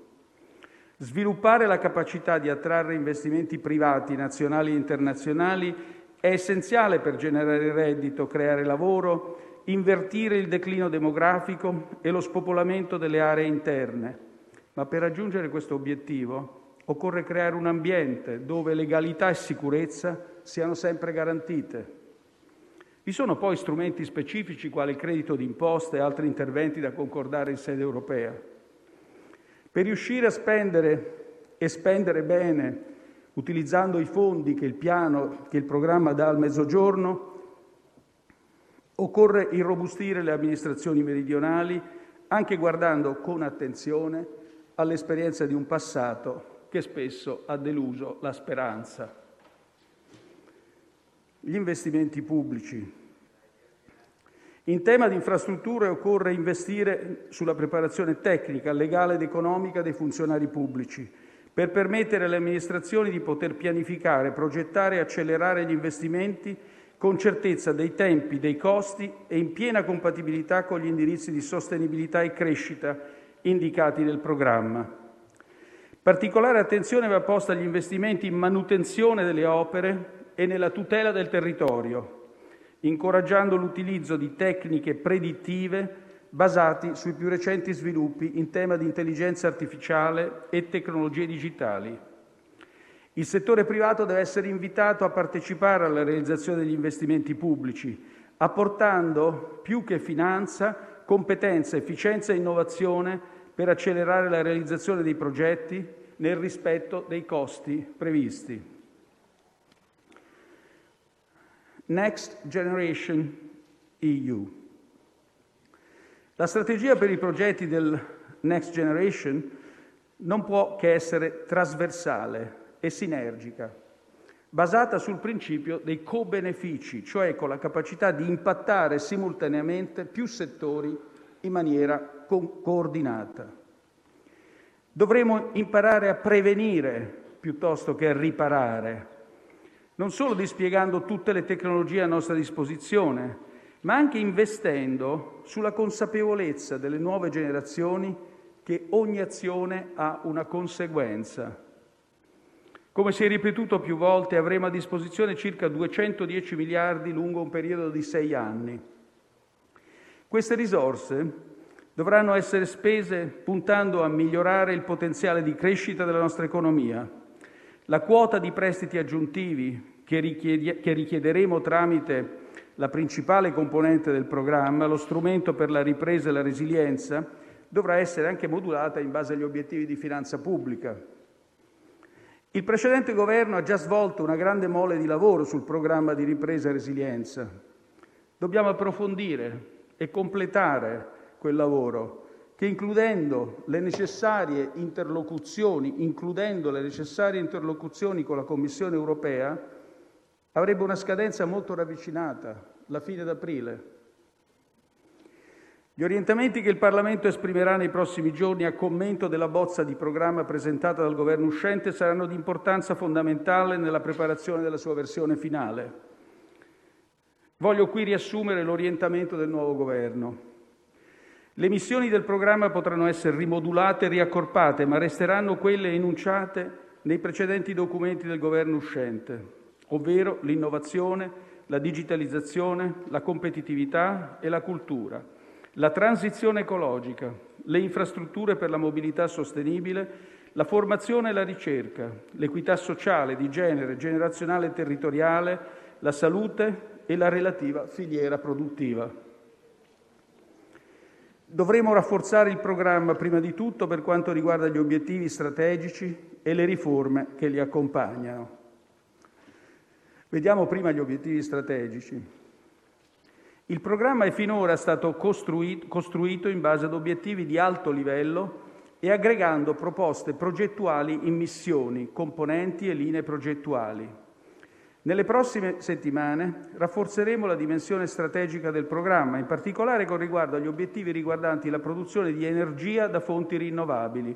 Sviluppare la capacità di attrarre investimenti privati nazionali e internazionali è essenziale per generare reddito, creare lavoro, invertire il declino demografico e lo spopolamento delle aree interne. Ma per raggiungere questo obiettivo occorre creare un ambiente dove legalità e sicurezza siano sempre garantite. Vi sono poi strumenti specifici quali il credito d'imposta e altri interventi da concordare in sede europea. Per riuscire a spendere e spendere bene, utilizzando i fondi che il piano, che il programma dà al Mezzogiorno, occorre irrobustire le amministrazioni meridionali, anche guardando con attenzione all'esperienza di un passato che spesso ha deluso la speranza. Gli investimenti pubblici, in tema di infrastrutture occorre investire sulla preparazione tecnica, legale ed economica dei funzionari pubblici, per permettere alle amministrazioni di poter pianificare, progettare e accelerare gli investimenti con certezza dei tempi, dei costi e in piena compatibilità con gli indirizzi di sostenibilità e crescita indicati nel programma. Particolare attenzione va posta agli investimenti in manutenzione delle opere e nella tutela del territorio, incoraggiando l'utilizzo di tecniche predittive basate sui più recenti sviluppi in tema di intelligenza artificiale e tecnologie digitali. Il settore privato deve essere invitato a partecipare alla realizzazione degli investimenti pubblici, apportando più che finanza, competenza, efficienza e innovazione per accelerare la realizzazione dei progetti nel rispetto dei costi previsti. Next Generation EU. La strategia per i progetti del Next Generation non può che essere trasversale e sinergica, basata sul principio dei co-benefici, cioè con la capacità di impattare simultaneamente più settori in maniera co- coordinata. Dovremo imparare a prevenire piuttosto che a riparare non solo dispiegando tutte le tecnologie a nostra disposizione, ma anche investendo sulla consapevolezza delle nuove generazioni che ogni azione ha una conseguenza. Come si è ripetuto più volte, avremo a disposizione circa 210 miliardi lungo un periodo di sei anni. Queste risorse dovranno essere spese puntando a migliorare il potenziale di crescita della nostra economia, la quota di prestiti aggiuntivi che richiederemo tramite la principale componente del programma, lo strumento per la ripresa e la resilienza, dovrà essere anche modulata in base agli obiettivi di finanza pubblica. Il precedente Governo ha già svolto una grande mole di lavoro sul programma di ripresa e resilienza. Dobbiamo approfondire e completare quel lavoro che includendo le necessarie interlocuzioni, includendo le necessarie interlocuzioni con la Commissione europea, avrebbe una scadenza molto ravvicinata, la fine d'aprile. Gli orientamenti che il Parlamento esprimerà nei prossimi giorni a commento della bozza di programma presentata dal governo uscente saranno di importanza fondamentale nella preparazione della sua versione finale. Voglio qui riassumere l'orientamento del nuovo governo. Le missioni del programma potranno essere rimodulate e riaccorpate, ma resteranno quelle enunciate nei precedenti documenti del governo uscente, ovvero l'innovazione, la digitalizzazione, la competitività e la cultura, la transizione ecologica, le infrastrutture per la mobilità sostenibile, la formazione e la ricerca, l'equità sociale, di genere, generazionale e territoriale, la salute e la relativa filiera produttiva. Dovremo rafforzare il programma prima di tutto per quanto riguarda gli obiettivi strategici e le riforme che li accompagnano. Vediamo prima gli obiettivi strategici. Il programma è finora stato costruito in base ad obiettivi di alto livello e aggregando proposte progettuali in missioni, componenti e linee progettuali. Nelle prossime settimane rafforzeremo la dimensione strategica del programma, in particolare con riguardo agli obiettivi riguardanti la produzione di energia da fonti rinnovabili,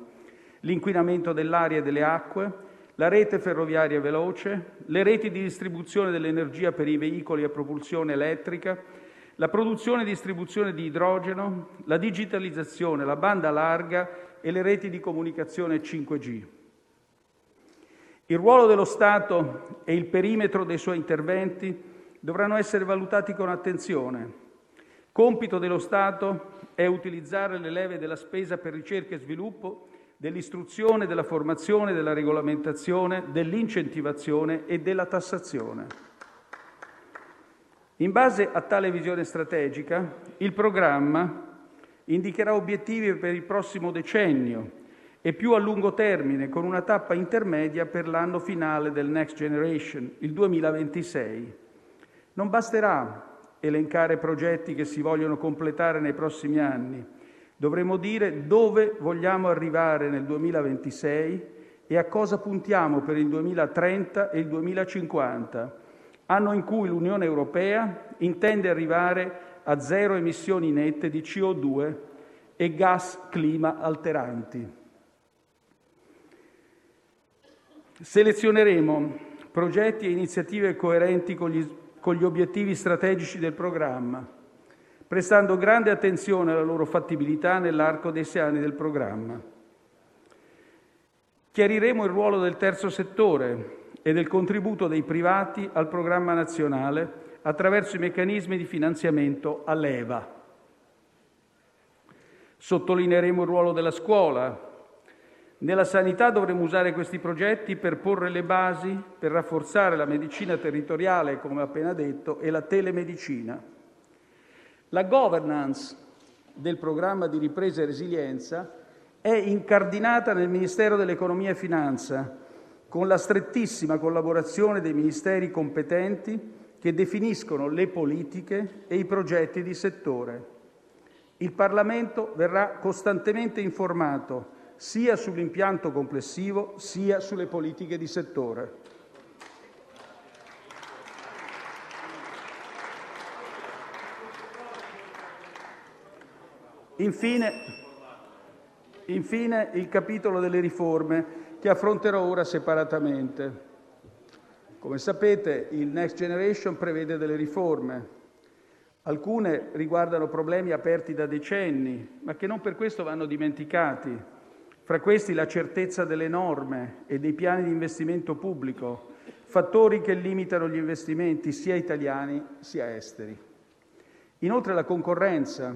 l'inquinamento dell'aria e delle acque, la rete ferroviaria veloce, le reti di distribuzione dell'energia per i veicoli a propulsione elettrica, la produzione e distribuzione di idrogeno, la digitalizzazione, la banda larga e le reti di comunicazione 5G. Il ruolo dello Stato e il perimetro dei suoi interventi dovranno essere valutati con attenzione. Compito dello Stato è utilizzare le leve della spesa per ricerca e sviluppo dell'istruzione, della formazione, della regolamentazione, dell'incentivazione e della tassazione. In base a tale visione strategica, il programma indicherà obiettivi per il prossimo decennio e più a lungo termine, con una tappa intermedia per l'anno finale del Next Generation, il 2026. Non basterà elencare progetti che si vogliono completare nei prossimi anni Dovremo dire dove vogliamo arrivare nel 2026 e a cosa puntiamo per il 2030 e il 2050, anno in cui l'Unione europea intende arrivare a zero emissioni nette di CO2 e gas clima alteranti. Selezioneremo progetti e iniziative coerenti con gli, con gli obiettivi strategici del programma prestando grande attenzione alla loro fattibilità nell'arco dei sei anni del programma. Chiariremo il ruolo del terzo settore e del contributo dei privati al programma nazionale attraverso i meccanismi di finanziamento a leva. Sottolineeremo il ruolo della scuola. Nella sanità dovremo usare questi progetti per porre le basi per rafforzare la medicina territoriale, come appena detto, e la telemedicina. La governance del programma di ripresa e resilienza è incardinata nel Ministero dell'economia e finanza, con la strettissima collaborazione dei Ministeri competenti che definiscono le politiche e i progetti di settore. Il Parlamento verrà costantemente informato sia sull'impianto complessivo sia sulle politiche di settore. Infine, infine il capitolo delle riforme che affronterò ora separatamente. Come sapete, il Next Generation prevede delle riforme. Alcune riguardano problemi aperti da decenni, ma che non per questo vanno dimenticati. Fra questi la certezza delle norme e dei piani di investimento pubblico, fattori che limitano gli investimenti sia italiani sia esteri. Inoltre la concorrenza,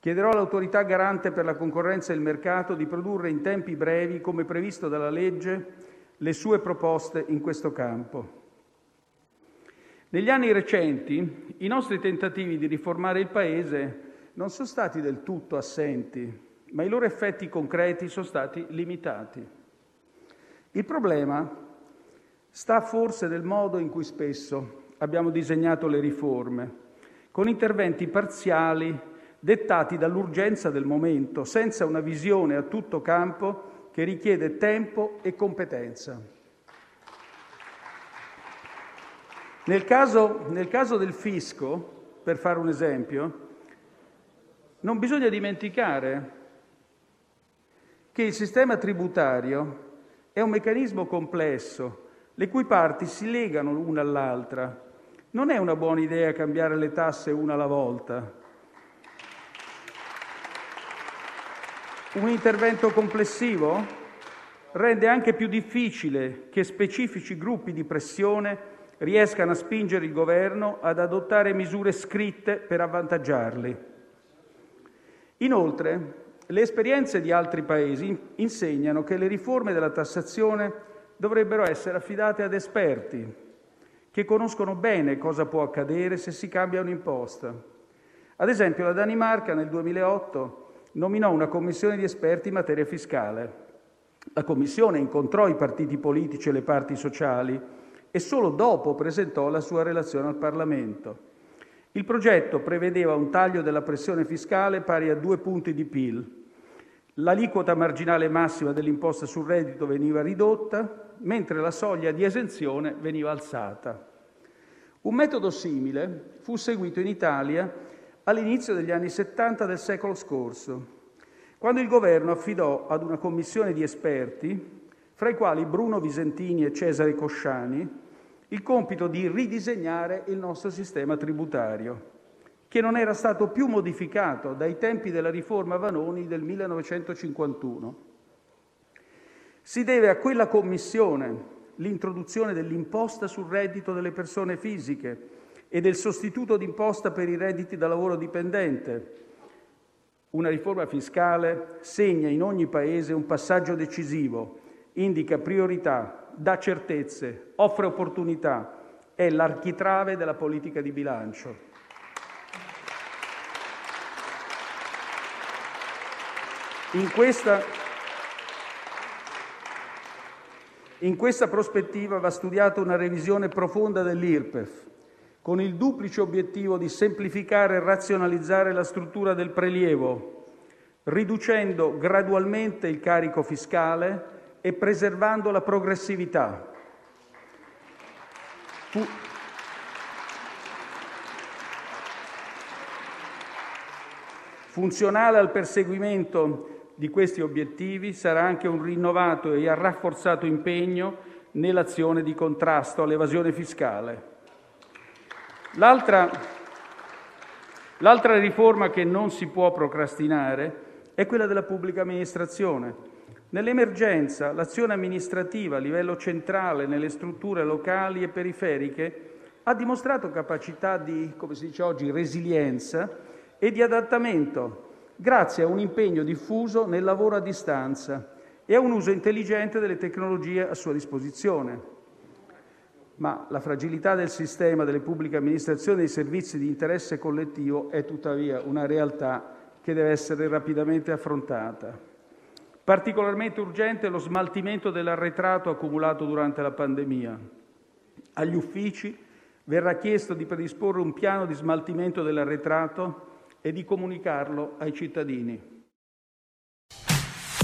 Chiederò all'Autorità garante per la concorrenza e il mercato di produrre in tempi brevi, come previsto dalla legge, le sue proposte in questo campo. Negli anni recenti i nostri tentativi di riformare il Paese non sono stati del tutto assenti, ma i loro effetti concreti sono stati limitati. Il problema sta forse nel modo in cui spesso abbiamo disegnato le riforme, con interventi parziali dettati dall'urgenza del momento, senza una visione a tutto campo che richiede tempo e competenza. Nel caso, nel caso del fisco, per fare un esempio, non bisogna dimenticare che il sistema tributario è un meccanismo complesso, le cui parti si legano l'una all'altra. Non è una buona idea cambiare le tasse una alla volta. Un intervento complessivo rende anche più difficile che specifici gruppi di pressione riescano a spingere il Governo ad adottare misure scritte per avvantaggiarli. Inoltre, Le esperienze di altri Paesi insegnano che le riforme della tassazione dovrebbero essere affidate ad esperti che conoscono bene cosa può accadere se si cambia un'imposta. Ad esempio, la Danimarca nel 2008 nominò una commissione di esperti in materia fiscale. La commissione incontrò i partiti politici e le parti sociali e solo dopo presentò la sua relazione al Parlamento. Il progetto prevedeva un taglio della pressione fiscale pari a due punti di PIL. L'aliquota marginale massima dell'imposta sul reddito veniva ridotta, mentre la soglia di esenzione veniva alzata. Un metodo simile fu seguito in Italia all'inizio degli anni Settanta del secolo scorso, quando il Governo affidò ad una commissione di esperti, fra i quali Bruno Visentini e Cesare Cosciani, il compito di ridisegnare il nostro sistema tributario, che non era stato più modificato dai tempi della riforma Vanoni del 1951. Si deve a quella commissione l'introduzione dell'imposta sul reddito delle persone fisiche e del sostituto d'imposta per i redditi da lavoro dipendente. Una riforma fiscale segna in ogni Paese un passaggio decisivo, indica priorità, dà certezze, offre opportunità, è l'architrave della politica di bilancio. In questa In questa prospettiva va studiata una revisione profonda dell'IRPEF, con il duplice obiettivo di semplificare e razionalizzare la struttura del prelievo, riducendo gradualmente il carico fiscale e preservando la progressività. Fu... Funzionale al perseguimento di questi obiettivi sarà anche un rinnovato e rafforzato impegno nell'azione di contrasto all'evasione fiscale. L'altra, l'altra riforma che non si può procrastinare è quella della pubblica amministrazione. Nell'emergenza l'azione amministrativa a livello centrale nelle strutture locali e periferiche ha dimostrato capacità di, come si dice oggi, resilienza e di adattamento grazie a un impegno diffuso nel lavoro a distanza e a un uso intelligente delle tecnologie a sua disposizione. Ma la fragilità del sistema delle pubbliche amministrazioni e dei servizi di interesse collettivo è tuttavia una realtà che deve essere rapidamente affrontata. Particolarmente urgente è lo smaltimento dell'arretrato accumulato durante la pandemia. Agli uffici verrà chiesto di predisporre un piano di smaltimento dell'arretrato e di comunicarlo ai cittadini.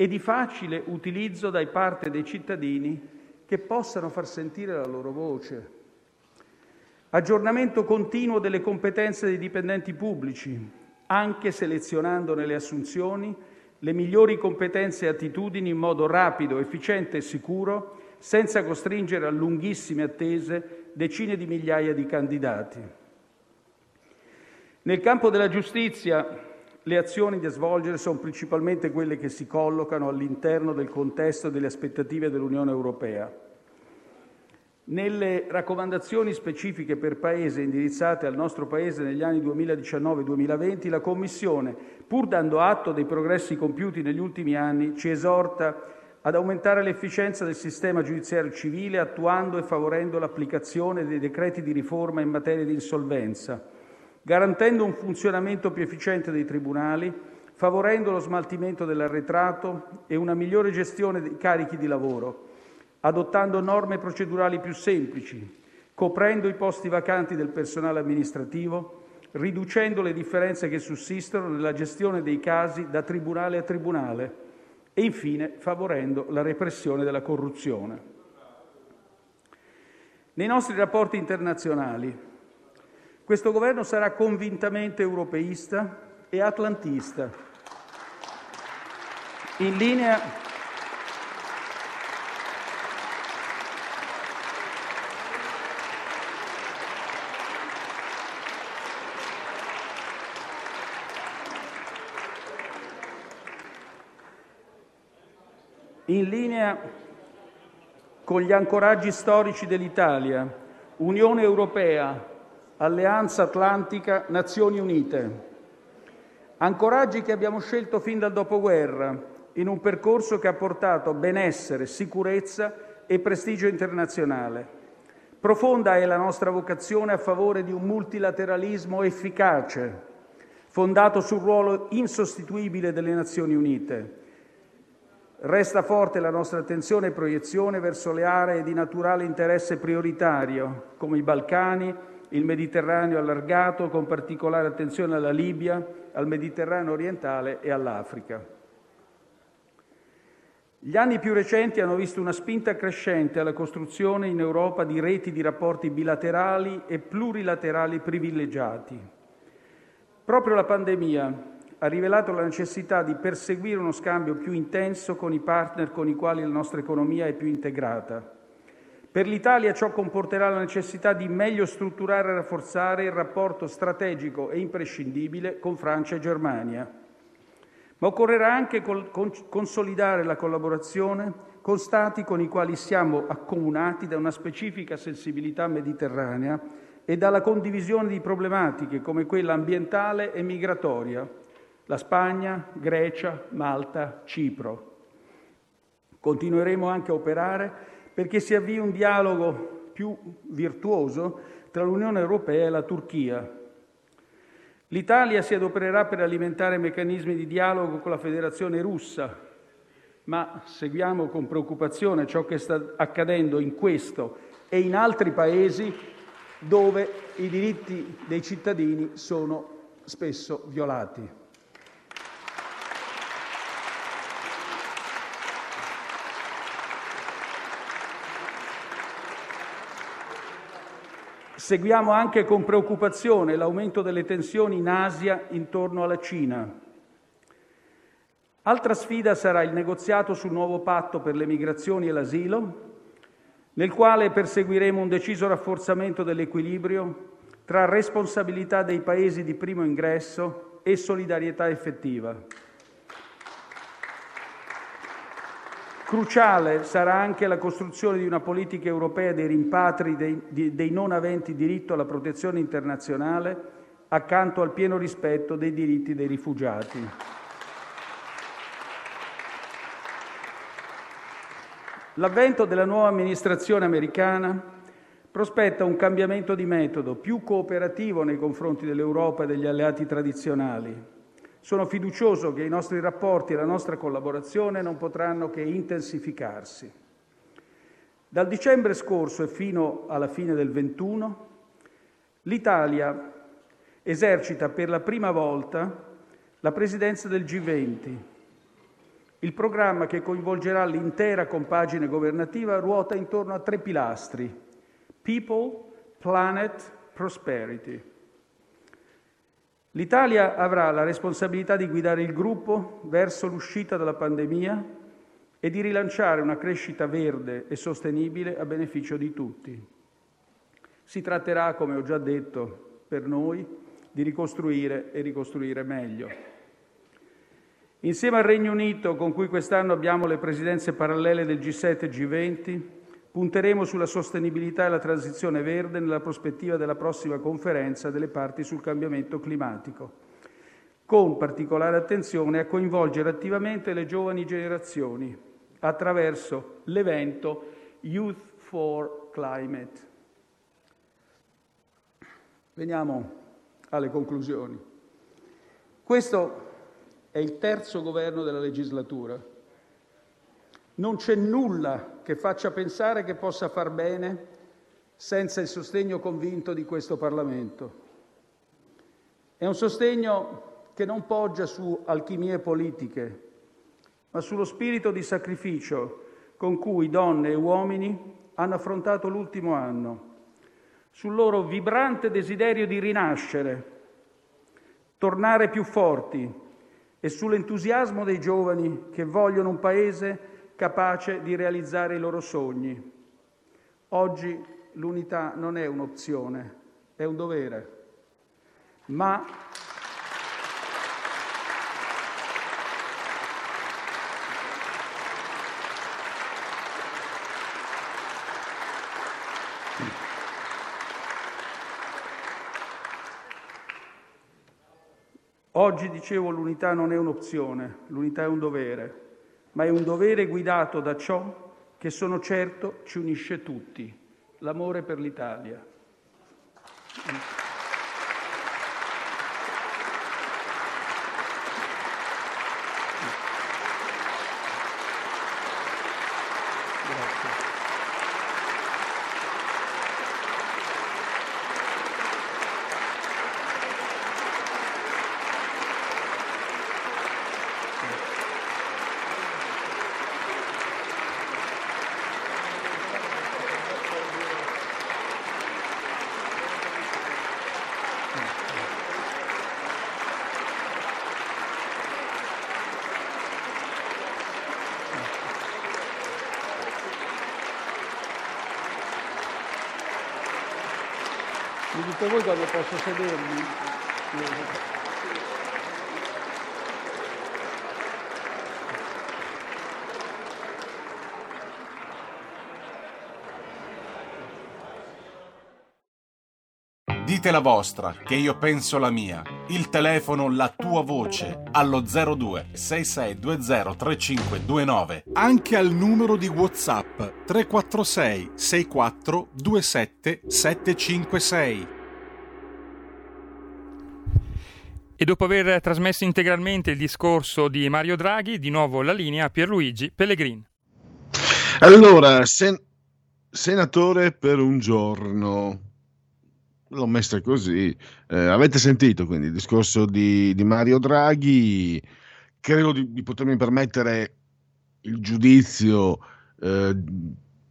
e di facile utilizzo da parte dei cittadini che possano far sentire la loro voce. Aggiornamento continuo delle competenze dei dipendenti pubblici, anche selezionando nelle assunzioni le migliori competenze e attitudini in modo rapido, efficiente e sicuro, senza costringere a lunghissime attese decine di migliaia di candidati. Nel campo della giustizia le azioni da svolgere sono principalmente quelle che si collocano all'interno del contesto delle aspettative dell'Unione europea. Nelle raccomandazioni specifiche per Paese indirizzate al nostro Paese negli anni 2019-2020, la Commissione, pur dando atto dei progressi compiuti negli ultimi anni, ci esorta ad aumentare l'efficienza del sistema giudiziario civile attuando e favorendo l'applicazione dei decreti di riforma in materia di insolvenza garantendo un funzionamento più efficiente dei tribunali, favorendo lo smaltimento dell'arretrato e una migliore gestione dei carichi di lavoro, adottando norme procedurali più semplici, coprendo i posti vacanti del personale amministrativo, riducendo le differenze che sussistono nella gestione dei casi da tribunale a tribunale e infine favorendo la repressione della corruzione. Nei nostri rapporti internazionali questo Governo sarà convintamente europeista e atlantista, in linea in linea con gli ancoraggi storici dell'Italia, Unione europea, Alleanza atlantica, Nazioni Unite. Ancoraggi che abbiamo scelto fin dal dopoguerra, in un percorso che ha portato benessere, sicurezza e prestigio internazionale. Profonda è la nostra vocazione a favore di un multilateralismo efficace, fondato sul ruolo insostituibile delle Nazioni Unite. Resta forte la nostra attenzione e proiezione verso le aree di naturale interesse prioritario, come i Balcani, il Mediterraneo allargato, con particolare attenzione alla Libia, al Mediterraneo orientale e all'Africa. Gli anni più recenti hanno visto una spinta crescente alla costruzione in Europa di reti di rapporti bilaterali e plurilaterali privilegiati. Proprio la pandemia ha rivelato la necessità di perseguire uno scambio più intenso con i partner con i quali la nostra economia è più integrata. Per l'Italia ciò comporterà la necessità di meglio strutturare e rafforzare il rapporto strategico e imprescindibile con Francia e Germania. Ma occorrerà anche consolidare la collaborazione con Stati con i quali siamo accomunati da una specifica sensibilità mediterranea e dalla condivisione di problematiche come quella ambientale e migratoria, la Spagna, Grecia, Malta, Cipro. Continueremo anche a operare perché si avvii un dialogo più virtuoso tra l'Unione europea e la Turchia. L'Italia si adopererà per alimentare meccanismi di dialogo con la Federazione russa, ma seguiamo con preoccupazione ciò che sta accadendo in questo e in altri paesi dove i diritti dei cittadini sono spesso violati. Seguiamo anche con preoccupazione l'aumento delle tensioni in Asia intorno alla Cina. Altra sfida sarà il negoziato sul nuovo patto per le migrazioni e l'asilo, nel quale perseguiremo un deciso rafforzamento dell'equilibrio tra responsabilità dei Paesi di primo ingresso e solidarietà effettiva. Cruciale sarà anche la costruzione di una politica europea dei rimpatri dei, non aventi diritto alla protezione internazionale, accanto al pieno rispetto dei diritti dei rifugiati. L'avvento della nuova amministrazione americana prospetta un cambiamento di metodo più cooperativo nei confronti dell'Europa e degli alleati tradizionali, sono fiducioso che i nostri rapporti e la nostra collaborazione non potranno che intensificarsi. Dal dicembre scorso e fino alla fine del 2021 l'Italia esercita per la prima volta la presidenza del G20. Il programma che coinvolgerà l'intera compagine governativa ruota intorno a tre pilastri: People, Planet, Prosperity. L'Italia avrà la responsabilità di guidare il gruppo verso l'uscita dalla pandemia e di rilanciare una crescita verde e sostenibile a beneficio di tutti. Si tratterà, come ho già detto, per noi di ricostruire e ricostruire meglio. Insieme al Regno Unito, con cui quest'anno abbiamo le presidenze parallele del G7 e G20, Punteremo sulla sostenibilità e la transizione verde nella prospettiva della prossima conferenza delle parti sul cambiamento climatico, con particolare attenzione a coinvolgere attivamente le giovani generazioni attraverso l'evento Youth for Climate. Veniamo alle conclusioni. Questo è il terzo governo della legislatura. Non c'è nulla che faccia pensare che possa far bene senza il sostegno convinto di questo Parlamento. È un sostegno che non poggia su alchimie politiche, ma sullo spirito di sacrificio con cui donne e uomini hanno affrontato l'ultimo anno, sul loro vibrante desiderio di rinascere, tornare più forti e sull'entusiasmo dei giovani che vogliono un Paese capace di realizzare i loro sogni. Oggi l'unità non è un'opzione, è un dovere. Ma Oggi dicevo l'unità non è un'opzione, l'unità è un dovere, ma è un dovere guidato da ciò che sono certo ci unisce tutti, l'amore per l'Italia. Dite voi quando posso sedermi? Dite la vostra, che io penso la mia. Il telefono, la tua voce, allo 02 6620 3529. Anche al numero di WhatsApp 346 64 27 756. E dopo aver trasmesso integralmente il discorso di Mario Draghi, di nuovo la linea a Pierluigi Pellegrin. Allora, sen- senatore per un giorno. L'ho messa così. Eh, avete sentito quindi il discorso di, di Mario Draghi. Credo di, di, potermi permettere il giudizio, eh,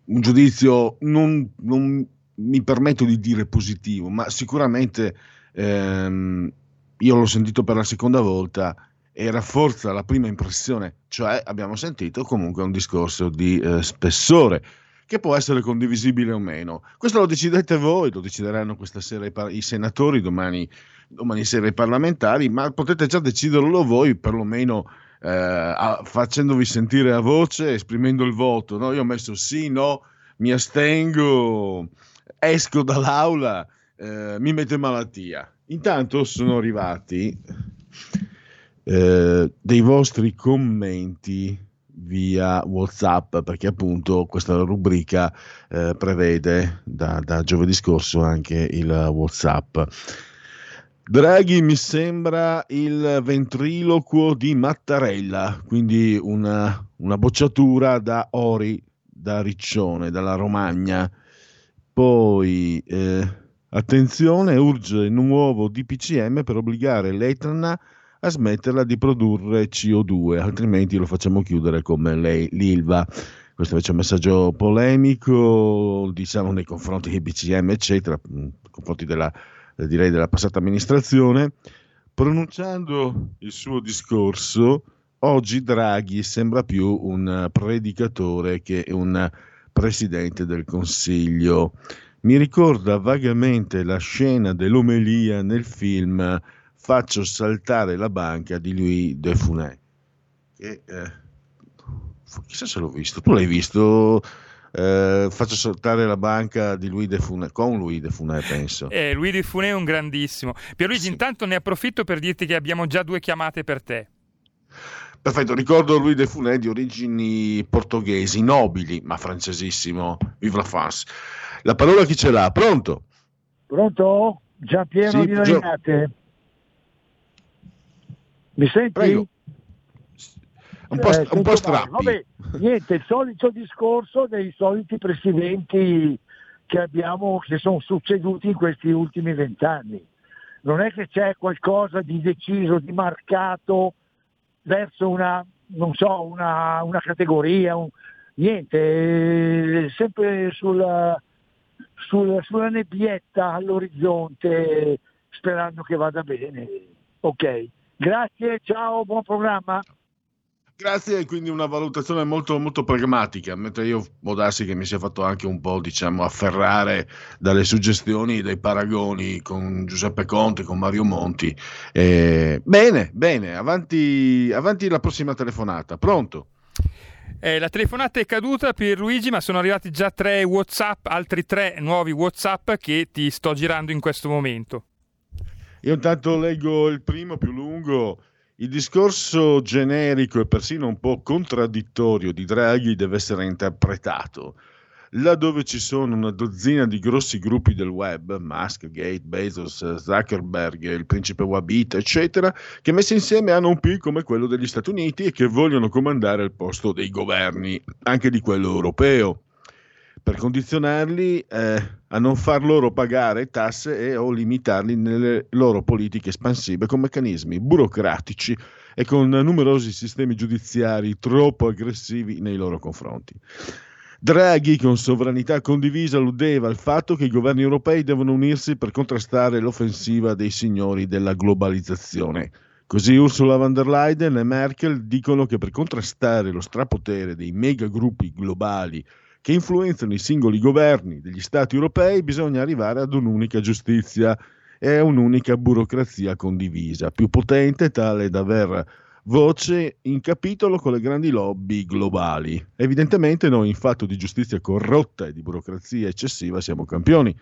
un giudizio non, non, mi permetto di dire positivo, ma sicuramente ehm, io l'ho sentito per la seconda volta e rafforza la prima impressione, cioè abbiamo sentito comunque un discorso di eh, spessore che può essere condivisibile o meno. Questo lo decidete voi, lo decideranno questa sera i, par- i senatori, domani, domani, sera i parlamentari, ma potete già deciderlo voi, perlomeno eh, a, facendovi sentire a voce, esprimendo il voto. No? Io ho messo sì, no, mi astengo, esco dall'aula, eh, mi metto in malattia. Intanto sono arrivati eh, dei vostri commenti via WhatsApp perché appunto questa rubrica eh, prevede da, da, giovedì scorso anche il WhatsApp. Draghi mi sembra il ventriloquo di Mattarella, quindi una, una bocciatura da Ori, da Riccione, dalla Romagna. Poi eh, attenzione, urge il nuovo DPCM per obbligare l'Etna a smetterla di produrre CO2, altrimenti lo facciamo chiudere come lei, l'ILVA. Questo invece è un messaggio polemico, diciamo, nei confronti di BCM, eccetera, nei confronti della, direi della passata amministrazione. Pronunciando il suo discorso, oggi Draghi sembra più un predicatore che un presidente del Consiglio. Mi ricorda vagamente la scena dell'omelia nel film faccio saltare la banca di Louis de Funès. Che, eh, chissà se l'ho visto. Tu l'hai visto? Eh, faccio saltare la banca di Louis de Funès, con Louis de Funès penso. Eh, Louis de Funès è un grandissimo. Pierluigi, sì. intanto ne approfitto per dirti che abbiamo già due chiamate per te. Perfetto, ricordo Louis de Funès di origini portoghesi, nobili, ma francesissimo. Vive la France. La parola chi ce l'ha? Pronto? Pronto? Già pieno sì, di nominate? Mi senti? Prego. un po', Eh, un po'. Vabbè, niente, il solito discorso dei soliti presidenti che abbiamo, che sono succeduti in questi ultimi vent'anni. Non è che c'è qualcosa di deciso, di marcato verso una, non so, una, una categoria, un- niente, eh, sempre sulla, sul- sulla nebbietta all'orizzonte, sperando che vada bene. Ok, grazie, ciao, buon programma. Grazie, quindi una valutazione molto, molto pragmatica, mentre io può darsi che mi sia fatto anche un po', diciamo, afferrare dalle suggestioni, dai paragoni con Giuseppe Conte, con Mario Monti. Eh, bene, bene, avanti, avanti la prossima telefonata. Pronto? Eh, la telefonata è caduta per Luigi, ma sono arrivati già tre WhatsApp, altri tre nuovi WhatsApp che ti sto girando in questo momento. Io intanto leggo il primo più lungo. Il discorso generico e persino un po' contraddittorio di Draghi deve essere interpretato. Laddove ci sono una dozzina di grossi gruppi del web, Musk, Gate, Bezos, Zuckerberg, il principe Wabit, eccetera, che messi insieme hanno un PIL come quello degli Stati Uniti e che vogliono comandare il posto dei governi, anche di quello europeo per condizionarli eh, a non far loro pagare tasse e o limitarli nelle loro politiche espansive con meccanismi burocratici e con numerosi sistemi giudiziari troppo aggressivi nei loro confronti. Draghi, con sovranità condivisa, alludeva al fatto che i governi europei devono unirsi per contrastare l'offensiva dei signori della globalizzazione. Così Ursula von der Leyen e Merkel dicono che per contrastare lo strapotere dei megagruppi globali che influenzano i singoli governi degli Stati europei bisogna arrivare ad un'unica giustizia e un'unica burocrazia condivisa, più potente tale da aver voce in capitolo con le grandi lobby globali. Evidentemente noi in fatto di giustizia corrotta e di burocrazia eccessiva siamo campioni.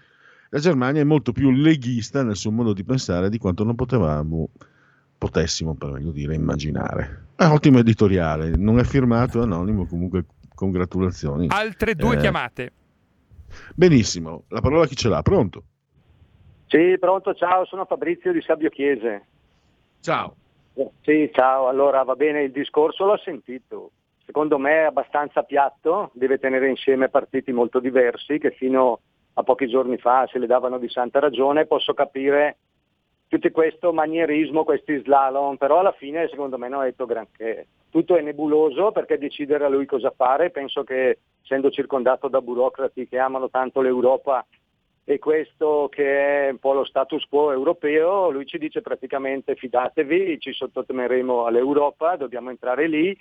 La Germania è molto più leghista nel suo modo di pensare di quanto non potevamo, potessimo per meglio dire, immaginare. Ah, ottimo editoriale, non è firmato, è anonimo, comunque congratulazioni. Altre due Eh, chiamate. Benissimo, la parola chi ce l'ha? Pronto? Sì, pronto, ciao, sono Fabrizio di Sabio Chiese. Ciao. Sì, ciao, allora va bene, il discorso l'ho sentito. Secondo me è abbastanza piatto, deve tenere insieme partiti molto diversi che fino a pochi giorni fa se le davano di santa ragione. Posso capire tutto questo manierismo, questi slalom, però alla fine secondo me non ha detto granché. Tutto è nebuloso perché decidere a lui cosa fare, penso che essendo circondato da burocrati che amano tanto l'Europa e questo che è un po' lo status quo europeo, lui ci dice praticamente fidatevi, ci sottotemeremo all'Europa, dobbiamo entrare lì,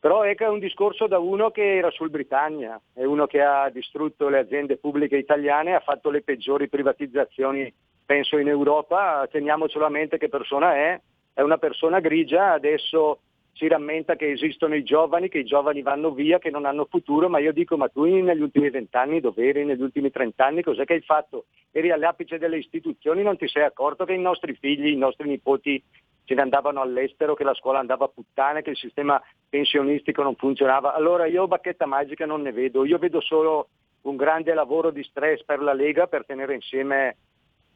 però che è un discorso da uno che era sul Britannia, è uno che ha distrutto le aziende pubbliche italiane, ha fatto le peggiori privatizzazioni penso in Europa, teniamocelo a mente che persona è, è una persona grigia, adesso si rammenta che esistono i giovani, che i giovani vanno via, che non hanno futuro, ma io dico, ma tu negli ultimi vent'anni dove eri, negli ultimi trent'anni, cos'è che hai fatto? Eri all'apice delle istituzioni, non ti sei accorto che i nostri figli, i nostri nipoti se ne andavano all'estero, che la scuola andava a puttane, che il sistema pensionistico non funzionava. Allora io bacchetta magica non ne vedo, io vedo solo un grande lavoro di stress per la Lega per tenere insieme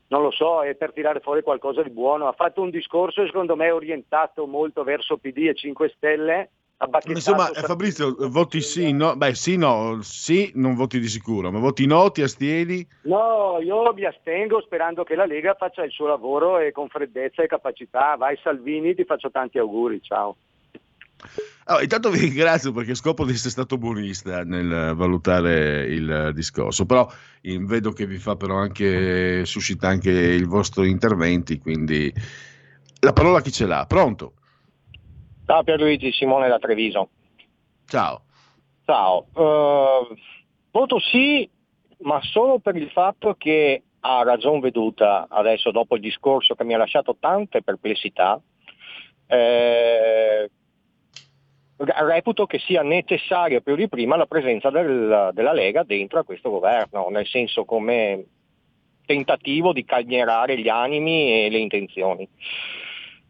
non lo so, e per tirare fuori qualcosa di buono. Ha fatto un discorso secondo me orientato molto verso PD e 5 Stelle. Insomma, Fabrizio, voti sì, no? Beh, sì, no, sì, non voti di sicuro, ma voti no, ti astieni? No, io mi astengo sperando che la Lega faccia il suo lavoro e con freddezza e capacità. Vai Salvini, ti faccio tanti auguri, ciao. Allora, intanto vi ringrazio perché scopro di essere stato buonista nel valutare il discorso, però vedo che vi fa però anche, suscita anche i vostri interventi, quindi la parola chi ce l'ha? Pronto? Ciao Pierluigi, Simone da Treviso. Ciao. Ciao. Eh, voto sì, ma solo per il fatto che ha ragion veduta adesso dopo il discorso che mi ha lasciato tante perplessità. eh, reputo che sia necessaria più di prima la presenza del- della Lega dentro a questo governo, nel senso come tentativo di calmierare gli animi e le intenzioni.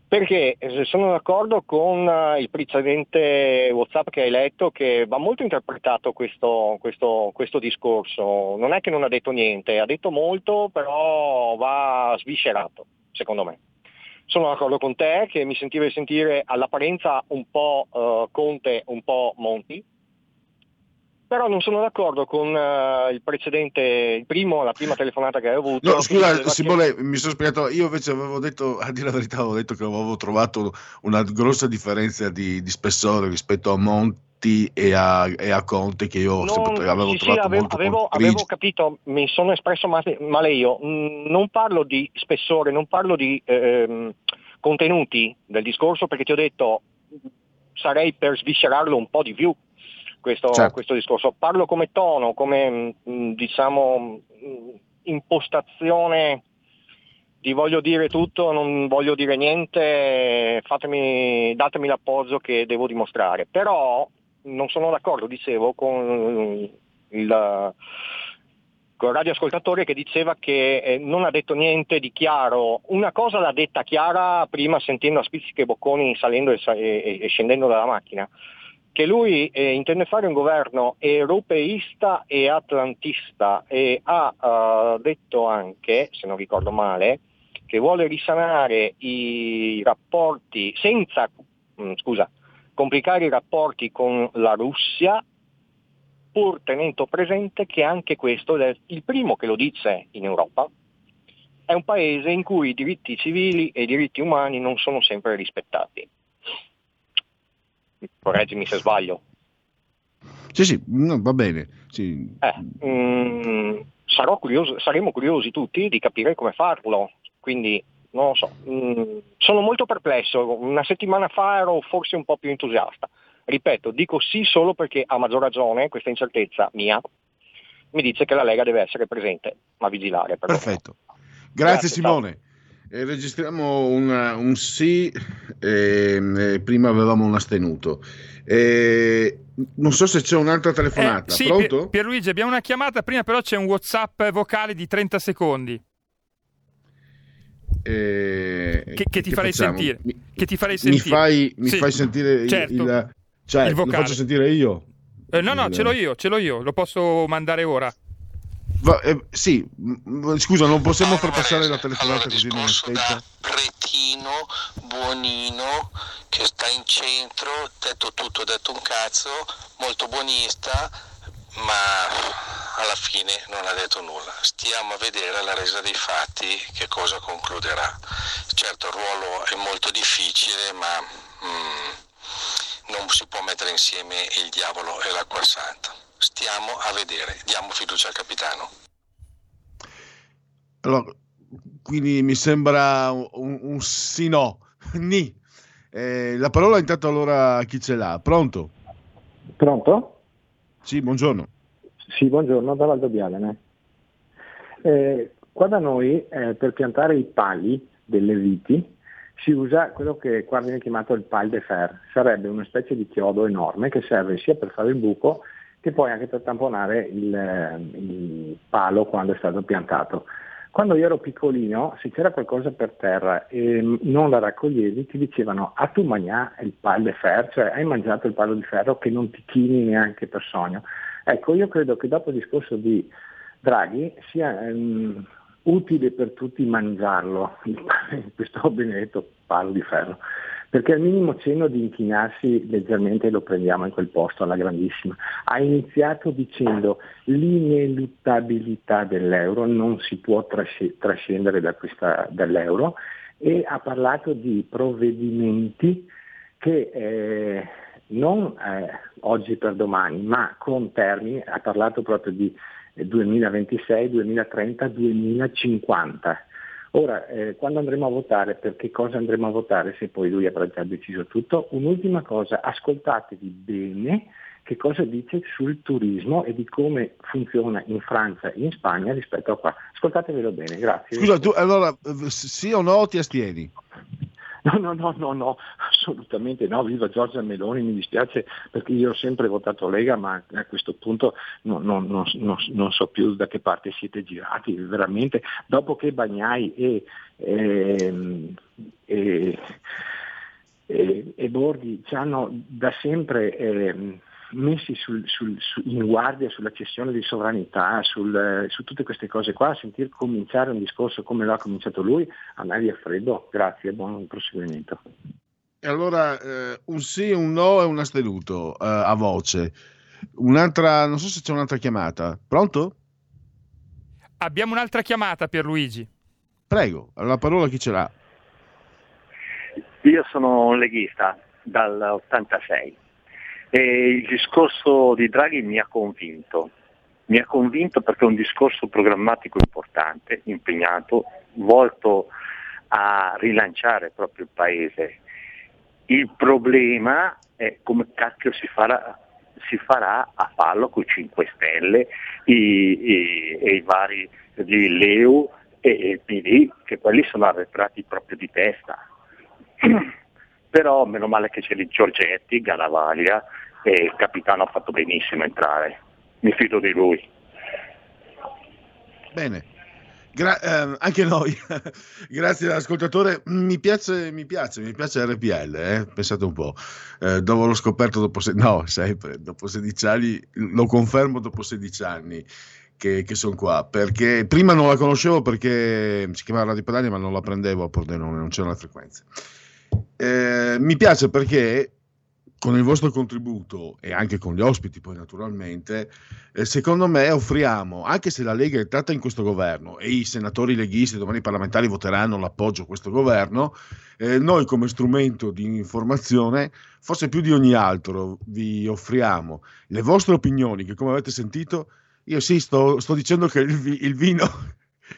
Perché eh, sono d'accordo con eh, il precedente WhatsApp che hai letto che va molto interpretato questo, questo- questo discorso. Non è che non ha detto niente, ha detto molto, però va sviscerato, secondo me. Sono d'accordo con te che mi sentiva di sentire all'apparenza un po' eh, Conte, un po' Monti, però non sono d'accordo con uh, il precedente, il primo, la prima telefonata che hai avuto. No, scusa Simone, che... mi sono spiegato, io invece avevo detto, a dire la verità, avevo detto che avevo trovato una grossa differenza di, di spessore rispetto a Monti e a, e a Conte che io non, avevo sì, trovato avevo, molto avevo, avevo capito, mi sono espresso male, male io, mm, non parlo di spessore, non parlo di ehm, contenuti del discorso perché ti ho detto sarei per sviscerarlo un po' di più questo, certo. questo discorso. Parlo come tono, come mm, diciamo mm, impostazione ti voglio dire tutto, non voglio dire niente, fatemi, datemi l'appoggio che devo dimostrare. Però non sono d'accordo, dicevo, con il, con il radioascoltatore che diceva che eh, non ha detto niente di chiaro. Una cosa l'ha detta chiara prima sentendo a spizzichi e bocconi salendo e, e, e scendendo dalla macchina che lui eh, intende fare un governo europeista e atlantista e ha uh, detto anche, se non ricordo male, che vuole risanare i rapporti senza, mh, mm, scusa, complicare i rapporti con la Russia, pur tenendo presente che anche questo è il primo che lo dice in Europa, è un paese in cui i diritti civili e i diritti umani non sono sempre rispettati correggimi se sbaglio. Sì, sì, no, va bene. Sì. Eh, mm, curioso, saremo curiosi tutti di capire come farlo, quindi non lo so. Mm, sono molto perplesso, una settimana fa ero forse un po' più entusiasta. Ripeto, dico sì solo perché a maggior ragione questa incertezza mia mi dice che la Lega deve essere presente, ma vigilare. Perfetto. Grazie, Grazie Simone. Eh, registriamo una, un sì, eh, prima avevamo un astenuto. Eh, non so se c'è un'altra telefonata. Eh, sì, Pronto? Pier- Pierluigi, abbiamo una chiamata, prima però c'è un WhatsApp vocale di 30 secondi. Eh, che, che, ti farei sentire. Mi, che ti farei sentire. Mi fai, mi sì, fai sentire certo. il, il, cioè, il vocale. Lo faccio sentire io? Eh, no, no, ce l'ho io, ce l'ho io, lo posso mandare ora. Va, eh, sì, scusa, non possiamo far passare la telefonata così non aspetta. Cretino, buonino, che sta in centro, detto tutto, detto un cazzo, molto buonista, ma alla fine non ha detto nulla. Stiamo a vedere alla resa dei fatti che cosa concluderà. Certo il ruolo è molto difficile, ma mm, non si può mettere insieme il diavolo e l'acqua santa stiamo a vedere, diamo fiducia al capitano. Allora, quindi mi sembra un, un sì no, ni. Eh, la parola intanto allora a chi ce l'ha? Pronto? Pronto? Sì, buongiorno. Sì, buongiorno, da Valdobbiadene. Eh, qua da noi eh, per piantare i pali delle viti si usa quello che qua viene chiamato il pal de fer, sarebbe una specie di chiodo enorme che serve sia per fare il buco che poi anche per tamponare il, eh, il palo quando è stato piantato. Quando io ero piccolino, se c'era qualcosa per terra e non la raccoglievi, ti dicevano a tu mangià il palo di ferro, cioè hai mangiato il palo di ferro che non ti chini neanche per sogno. Ecco, io credo che dopo il discorso di Draghi sia um, utile per tutti mangiarlo, questo benedetto palo di ferro perché al minimo cenno di inchinarsi leggermente lo prendiamo in quel posto alla grandissima. Ha iniziato dicendo l'ineluttabilità dell'euro, non si può trasc- trascendere da questa, dall'euro e ha parlato di provvedimenti che eh, non eh, oggi per domani, ma con termini, ha parlato proprio di 2026, 2030, 2050 Ora, eh, quando andremo a votare, per che cosa andremo a votare se poi lui avrà già deciso tutto? Un'ultima cosa, ascoltatevi bene che cosa dice sul turismo e di come funziona in Francia e in Spagna rispetto a qua. Ascoltatevelo bene, grazie. Scusa, tu allora sì o no ti astieni? No, no, no, no, no, assolutamente no, viva Giorgia Meloni, mi dispiace perché io ho sempre votato Lega, ma a questo punto non, non, non, non so più da che parte siete girati, veramente. Dopo che Bagnai e, e, e, e, e Borghi ci hanno da sempre eh, messi sul, sul, su, in guardia sulla cessione di sovranità, sul, su tutte queste cose qua, a sentir cominciare un discorso come l'ha cominciato lui, a me vi è freddo. Grazie, buon proseguimento. E allora eh, un sì, un no e un astenuto eh, a voce. Un'altra, non so se c'è un'altra chiamata. Pronto? Abbiamo un'altra chiamata per Luigi. Prego, la parola chi ce l'ha? Io sono un leghista dall'86 e il discorso di Draghi mi ha convinto. Mi ha convinto perché è un discorso programmatico importante, impegnato, volto a rilanciare proprio il paese. Il problema è come cacchio si farà, si farà a farlo con i 5 Stelle i, i, e i vari di Leu e il PD, che quelli sono arretrati proprio di testa. Però meno male che c'è lì Giorgetti, Garavaglia e il capitano ha fatto benissimo entrare. Mi fido di lui. Bene. Gra- eh, anche noi, grazie all'ascoltatore. Mi piace, mi piace, mi piace RPL. Eh? Pensate un po', eh, dopo l'ho scoperto dopo, se- no, sempre, dopo 16 anni, lo confermo dopo 16 anni che, che sono qua. Perché prima non la conoscevo perché si chiamava Radio Padania, ma non la prendevo a Pordenone, non c'erano le frequenze. Eh, mi piace perché con il vostro contributo e anche con gli ospiti poi naturalmente, eh, secondo me offriamo, anche se la Lega è entrata in questo governo e i senatori leghisti, domani i parlamentari voteranno l'appoggio a questo governo, eh, noi come strumento di informazione, forse più di ogni altro, vi offriamo le vostre opinioni che come avete sentito, io sì sto, sto dicendo che il, il vino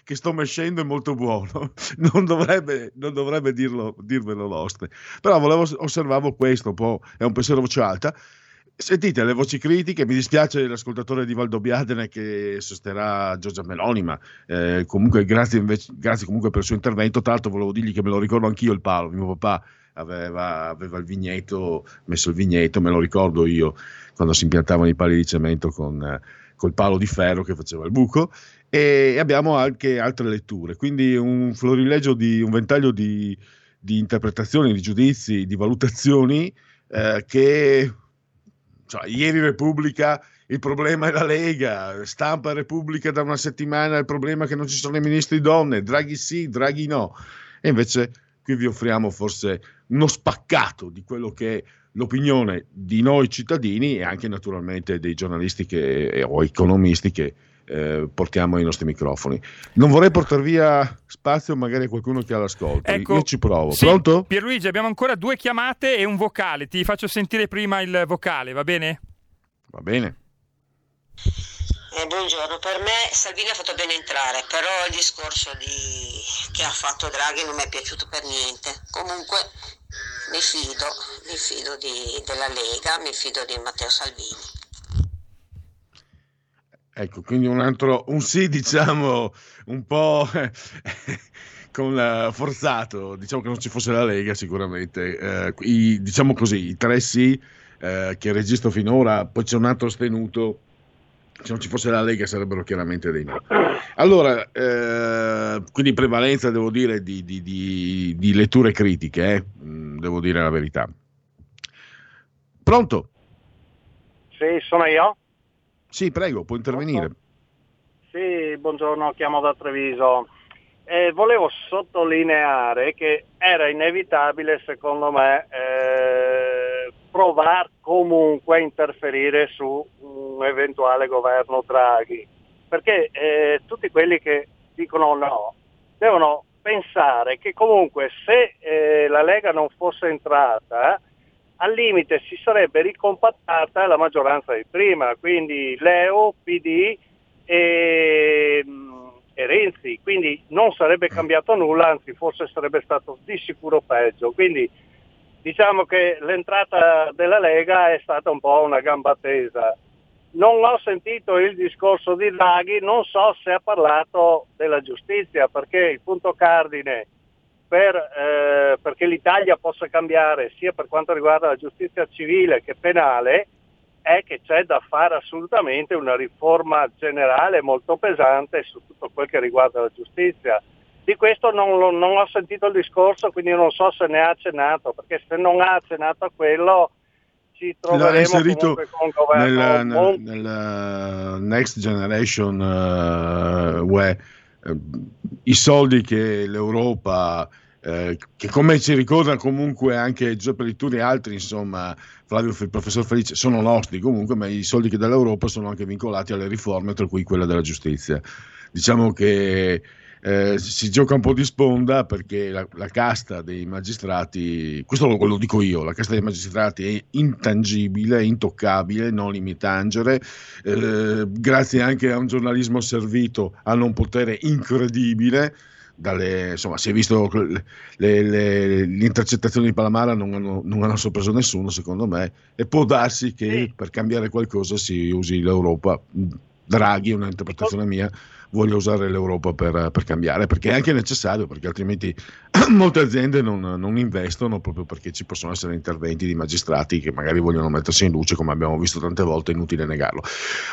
che sto mescendo è molto buono, non dovrebbe, non dovrebbe dirlo, dirvelo l'oste. Però volevo, osservavo questo, un po', è un pensiero a voce alta. Sentite le voci critiche, mi dispiace l'ascoltatore di Valdobbiadene che sosterrà Giorgia Meloni, ma eh, comunque grazie, invece, grazie comunque per il suo intervento. Tra l'altro volevo dirgli che me lo ricordo anch'io il palo, mio papà aveva, aveva il vigneto, messo il vigneto, me lo ricordo io quando si impiantavano i pali di cemento con, eh, col palo di ferro che faceva il buco e abbiamo anche altre letture, quindi un florilegio di un ventaglio di, di interpretazioni, di giudizi, di valutazioni eh, che cioè, ieri Repubblica il problema è la Lega, stampa Repubblica da una settimana il problema è che non ci sono i ministri donne, Draghi sì, Draghi no, e invece qui vi offriamo forse uno spaccato di quello che è l'opinione di noi cittadini e anche naturalmente dei giornalisti che, o economisti che eh, portiamo ai nostri microfoni. Non vorrei portare via spazio magari a qualcuno che ha l'ascolto. Ecco, Io ci provo. sì, Pronto? Pierluigi, abbiamo ancora due chiamate e un vocale. Ti faccio sentire prima il vocale, va bene? Va bene. Eh, buongiorno, per me Salvini ha fatto bene entrare, però il discorso di... che ha fatto Draghi non mi è piaciuto per niente. Comunque mi fido, mi fido di... della Lega, mi fido di Matteo Salvini. Ecco, quindi un altro, un sì diciamo un po' con, eh, forzato, diciamo che non ci fosse la Lega sicuramente, eh, i, diciamo così, i tre sì eh, che registro finora, poi c'è un altro stenuto, se non ci fosse la Lega sarebbero chiaramente dei no. Allora, eh, quindi prevalenza devo dire di, di, di, di letture critiche, eh, devo dire la verità. Pronto? Sì, sono io. Sì, prego, può intervenire. Sì, buongiorno, chiamo da Treviso. Eh, volevo sottolineare che era inevitabile, secondo me, eh, provare comunque a interferire su un eventuale governo Draghi, perché eh, tutti quelli che dicono no devono pensare che comunque se eh, la Lega non fosse entrata, al limite si sarebbe ricompattata la maggioranza di prima, quindi Leo, PD e, e, Renzi, quindi non sarebbe cambiato nulla, anzi forse sarebbe stato di sicuro peggio. Quindi diciamo che l'entrata della Lega è stata un po' una gamba tesa. Non ho sentito il discorso di Draghi, non so se ha parlato della giustizia, perché il punto cardine per, eh, perché l'Italia possa cambiare sia per quanto riguarda la giustizia civile che penale è che c'è da fare assolutamente una riforma generale molto pesante su tutto quel che riguarda la giustizia. Di questo non, non ho sentito il discorso, quindi non so se ne ha accennato, perché se non ha accennato a quello ci L'ha troveremo inserito comunque con governo nel, molto- nel- nel Next Generation eh, UE i soldi che l'Europa eh, che come ci ricorda comunque anche Giuseppe Litturi e altri insomma Flavio, il professor Felice sono nostri comunque ma i soldi che dall'Europa sono anche vincolati alle riforme tra cui quella della giustizia. Diciamo che eh, si gioca un po' di sponda perché la, la casta dei magistrati, questo lo, lo dico io, la casta dei magistrati è intangibile, intoccabile, non limitangere, eh, grazie anche a un giornalismo servito hanno un potere incredibile. Dalle, insomma, si è visto le, le- le- le intercettazioni di Palamara non hanno, non hanno sorpreso nessuno, secondo me, e può darsi che per cambiare qualcosa si usi l'Europa. Draghi, è un'interpretazione mia, voglia usare l'Europa per, per cambiare, perché è anche necessario, perché altrimenti molte aziende non, non investono proprio perché ci possono essere interventi di magistrati che magari vogliono mettersi in luce, come abbiamo visto tante volte, inutile negarlo.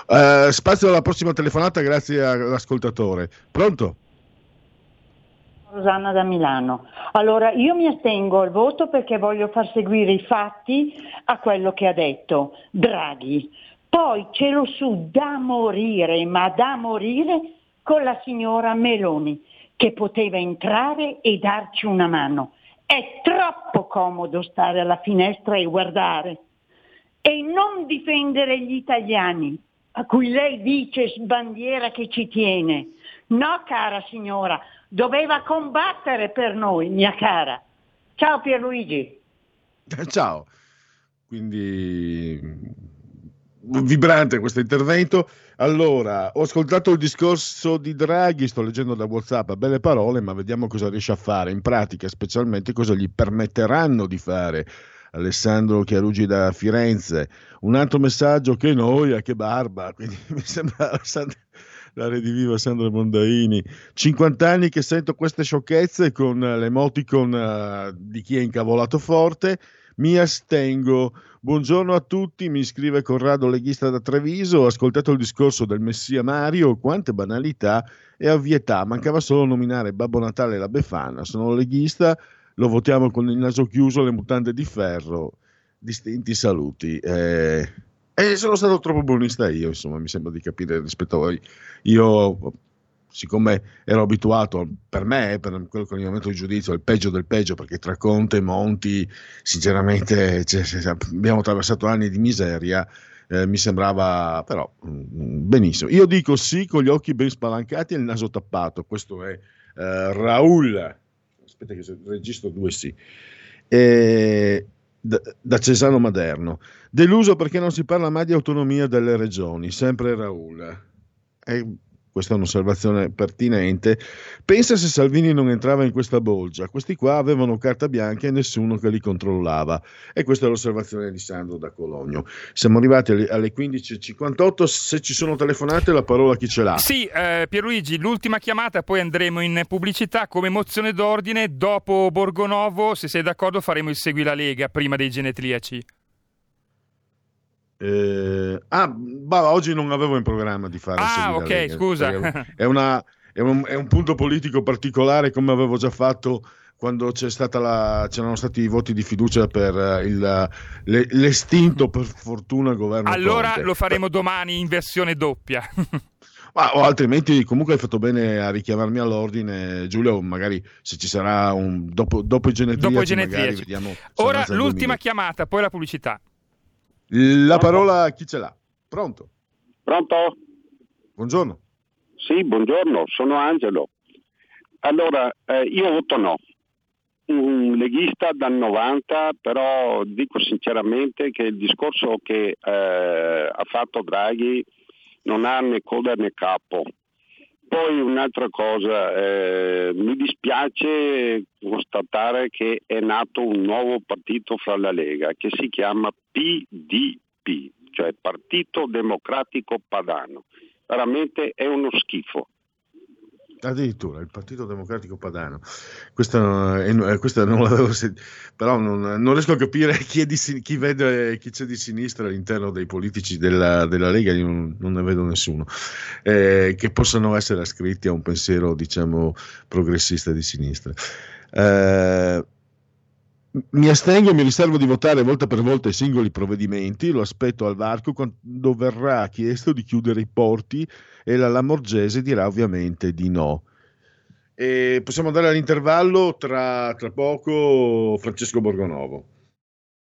Eh, spazio alla prossima telefonata, grazie all'ascoltatore. Pronto? Rosanna da Milano. Allora, io mi astengo al voto perché voglio far seguire i fatti a quello che ha detto Draghi. Poi cielo su da morire, ma da morire con la signora Meloni, che poteva entrare e darci una mano. È troppo comodo stare alla finestra e guardare e non difendere gli italiani, a cui lei dice sbandiera che ci tiene. No, cara signora, doveva combattere per noi, mia cara. Ciao Pierluigi. Ciao. Quindi vibrante questo intervento. Allora, ho ascoltato il discorso di Draghi, sto leggendo da WhatsApp, belle parole, ma vediamo cosa riesce a fare in pratica, specialmente cosa gli permetteranno di fare. Alessandro Chiarugi da Firenze. Un altro messaggio che noia, che barba, quindi mi sembra la rediviva Sandro Mondaini. 50 anni che sento queste sciocchezze con l'emoticon eh, di chi è incavolato forte. Mi astengo. Buongiorno a tutti, mi scrive Corrado Leghista da Treviso. Ho ascoltato il discorso del Messia Mario, quante banalità e avvietà. Mancava solo nominare Babbo Natale e la Befana. Sono leghista, lo votiamo con il naso chiuso, le mutande di ferro. Distinti saluti. Eh, e sono stato troppo buonista io, insomma, mi sembra di capire rispetto a voi. Io, siccome ero abituato, per me, per quello che è il momento di giudizio, il peggio del peggio, perché tra Conte e Monti, sinceramente, cioè, abbiamo attraversato anni di miseria. eh, mi sembrava però mm, benissimo. Io dico sì con gli occhi ben spalancati e il naso tappato. Questo è eh, Raul. Aspetta che registro due sì. E- da, da Cesano Maderno. Deluso perché non si parla mai di autonomia delle regioni, sempre Raul. E questa è un'osservazione pertinente. Pensa se Salvini non entrava in questa bolgia. Questi qua avevano carta bianca e nessuno che li controllava. E questa è l'osservazione di Sandro da Cologno. Siamo arrivati alle, alle 15.58. Se ci sono telefonate, la parola chi ce l'ha. Sì, eh, Pierluigi, l'ultima chiamata, poi andremo in pubblicità come mozione d'ordine. Dopo Borgonovo, se sei d'accordo, faremo il Segui la Lega prima dei genetriaci. Eh, ah, bah, oggi non avevo in programma di fare. Ah, ok, Lega, scusa. È, una- è un, è un punto politico particolare, come avevo già fatto quando c'è stata la, c'erano stati i voti di fiducia per eh, il, le- l'estinto, per fortuna, governo Allora Conte. lo faremo domani in versione doppia. Ma, o altrimenti, comunque hai fatto bene a richiamarmi all'ordine, Giulio. Magari se ci sarà un dopo, dopo i genetriaci, Dopo i magari genetriaci. vediamo. se Ora l'ultima minuti. chiamata, poi la pubblicità. La parola a chi ce l'ha? Pronto? Pronto? Buongiorno. Sì, buongiorno, sono Angelo. Allora, eh, io voto no. Un leghista dal 90, però dico sinceramente che il discorso che eh, ha fatto Draghi non ha né coda né capo. Poi un'altra cosa, eh, mi dispiace constatare che è nato un nuovo partito fra la Lega che si chiama PDP, cioè Partito Democratico Padano. Veramente è uno schifo. Addirittura il Partito Democratico Padano, questa, eh, questa non l'avevo sentita, però non, non riesco a capire chi, è di chi vede chi c'è di sinistra all'interno dei politici della, della Lega, io non, non ne vedo nessuno, eh, che possano essere ascritti a un pensiero, diciamo, progressista di sinistra. Eh, mi astengo e mi riservo di votare volta per volta i singoli provvedimenti, lo aspetto al varco quando verrà chiesto di chiudere i porti e la Lamorgese dirà ovviamente di no. E possiamo andare all'intervallo tra, tra poco Francesco Borgonovo.